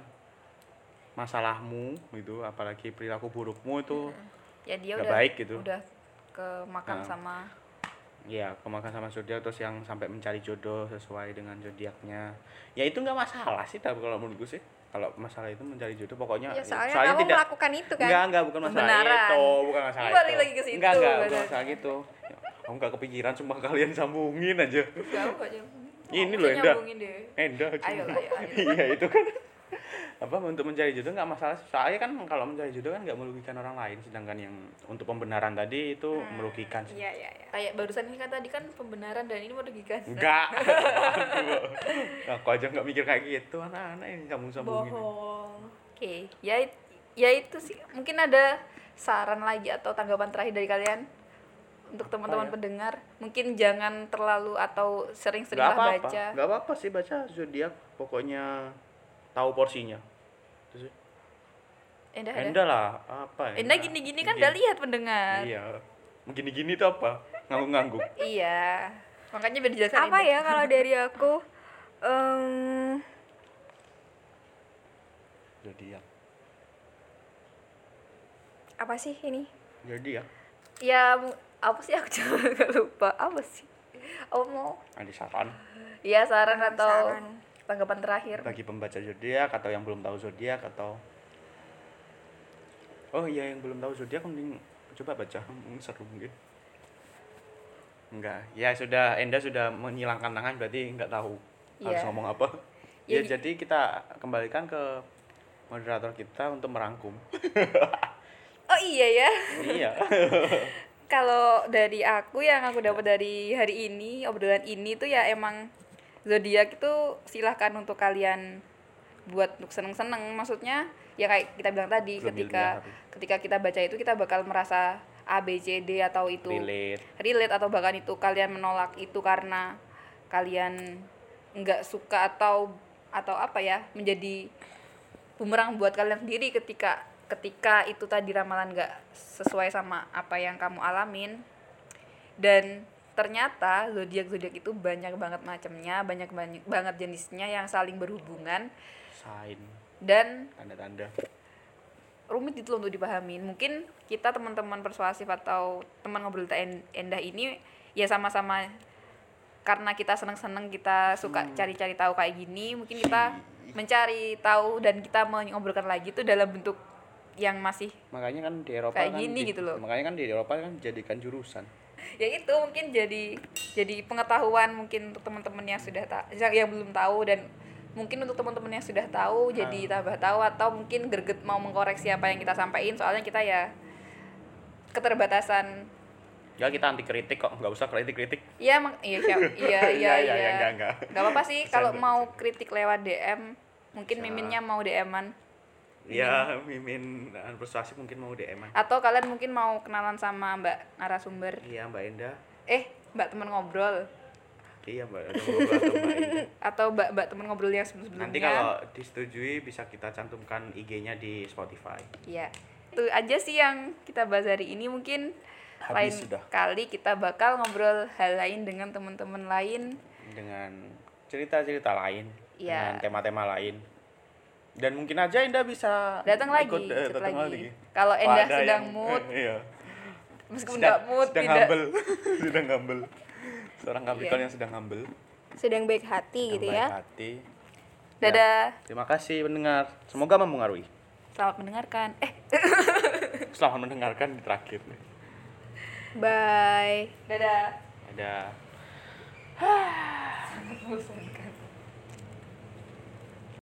masalahmu gitu apalagi perilaku burukmu itu Ya dia udah baik gitu. udah ke makam Nah. sama ya kemakan sama zodiak terus yang sampai mencari jodoh sesuai dengan zodiaknya ya itu nggak masalah sih tapi kalau menurutku sih kalau masalah itu mencari jodoh pokoknya ya soalnya, kamu melakukan itu kan Enggak, enggak, bukan masalah Pembenaran. itu, bukan masalah Balik itu. lagi ke situ, Enggak, enggak, bukan masalah gitu. Aku enggak kepikiran, cuma kalian sambungin aja. jauh aja. Ini Aku loh, deh. Endah. Ayo, ayo, ayo. Iya, itu kan. Apa untuk mencari jodoh enggak masalah. Soalnya kan kalau mencari jodoh kan enggak merugikan orang lain, sedangkan yang untuk pembenaran tadi itu merugikan. sih. iya iya iya Kayak barusan ini kan tadi kan pembenaran dan ini merugikan. Enggak. [LAUGHS] Aduh. Aku aja enggak mikir kayak gitu, anak-anak yang kamu sambungin. bohong Oke, ya ya itu sih. Mungkin ada saran lagi atau tanggapan terakhir dari kalian untuk teman-teman ya? pendengar. Mungkin jangan terlalu atau apa-apa. baca. Enggak apa-apa sih baca zodiak, pokoknya tahu porsinya. Terus Endah, ada. Endah lah, apa ya? Endah gini-gini kan udah lihat pendengar. Iya. Gini-gini tuh apa? Ngangguk-ngangguk. Iya. Makanya biar dijelaskan apa Indah. ya kalau dari aku em, Zodiak. apa sih ini Zodiak. Ya, mu- apa sih aku juga nggak [LAUGHS] lupa. Apa sih? Apa mau? Ada saran Iya, saran atau saran. Tanggapan terakhir. bagi pembaca zodiak atau yang belum tahu zodiak atau Oh iya yang belum tahu zodiak mending coba baca, mungkin seru mungkin. Enggak, ya sudah Enda sudah menyilangkan tangan berarti enggak tahu harus Iya. ngomong apa. Ya, Ya, di- jadi kita kembalikan ke moderator kita untuk merangkum. [LAUGHS] Oh iya ya. iya. [LAUGHS] Kalau dari aku yang aku dapat dari hari ini, obrolan ini tuh ya emang zodiak itu silahkan untuk kalian buat untuk seneng-seneng. Maksudnya ya kayak kita bilang tadi Belum ketika ketika kita baca itu kita bakal merasa A B C D atau itu Relate. relate atau bahkan itu kalian menolak itu karena kalian nggak suka atau atau apa ya menjadi bumerang buat kalian sendiri ketika ketika itu tadi ramalan nggak sesuai sama apa yang kamu alamin dan ternyata zodiak zodiak itu banyak banget macamnya banyak banyak banget jenisnya yang saling berhubungan Sign, dan tanda-tanda. rumit itu loh untuk dipahamin mungkin kita teman-teman persuasif atau teman ngobrol en- endah ini ya sama-sama karena kita seneng-seneng kita suka cari-cari tahu kayak gini mungkin kita [CLEARS THROAT] mencari tahu dan kita mengobrolkan lagi itu dalam bentuk yang masih Makanya kan di Eropa Kayak kan gini di- gitu loh. Makanya kan di Eropa kan jadikan jurusan. [LAUGHS] ya itu mungkin jadi jadi pengetahuan mungkin untuk teman-teman yang sudah tak yang, belum tahu dan mungkin untuk teman-teman yang sudah tahu jadi tambah tahu atau mungkin greget mau mengkoreksi apa yang kita sampaikan soalnya kita ya keterbatasan Ya kita anti kritik kok, nggak usah kritik-kritik. Iya, emang iya siap. [LAUGHS] Iya, iya, Iya, iya, iya. enggak. Nggak apa-apa sih kalau mau kritik lewat DM, mungkin Bisa. miminnya mau DM-an Ya, mimin dan persuasif mungkin mau DM -an. atau kalian mungkin mau kenalan sama Mbak narasumber. Iya, Mbak Enda. Eh, Mbak temen ngobrol Iya, Mbak ada ngobrol atau Mbak Enda. [LAUGHS] atau Mbak Mbak temen ngobrol yang sebelum-sebelumnya. Nanti kalau disetujui bisa kita cantumkan IG-nya di Spotify. Iya. itu aja sih yang kita bahas hari ini mungkin Habis lain sudah. kali kita bakal ngobrol hal lain dengan teman-teman lain dengan cerita-cerita lain Iya. dengan tema-tema lain dan mungkin aja Indah bisa datang lagi ikut, eh, ikut datang lagi. kalau Kalau Endah ada sedang yang- mood. iya. meskipun sedang, nggak mood sedang tidak. humble. [LAUGHS] Sedang humble. Seorang Capricorn Iya. yang sedang humble. Sedang baik hati yang gitu baik ya. hati. Dadah. Terima kasih pendengar. Semoga mempengaruhi. Selamat mendengarkan. Eh. [LAUGHS] Selamat mendengarkan di terakhir. Bye. Dadah. Ada bosan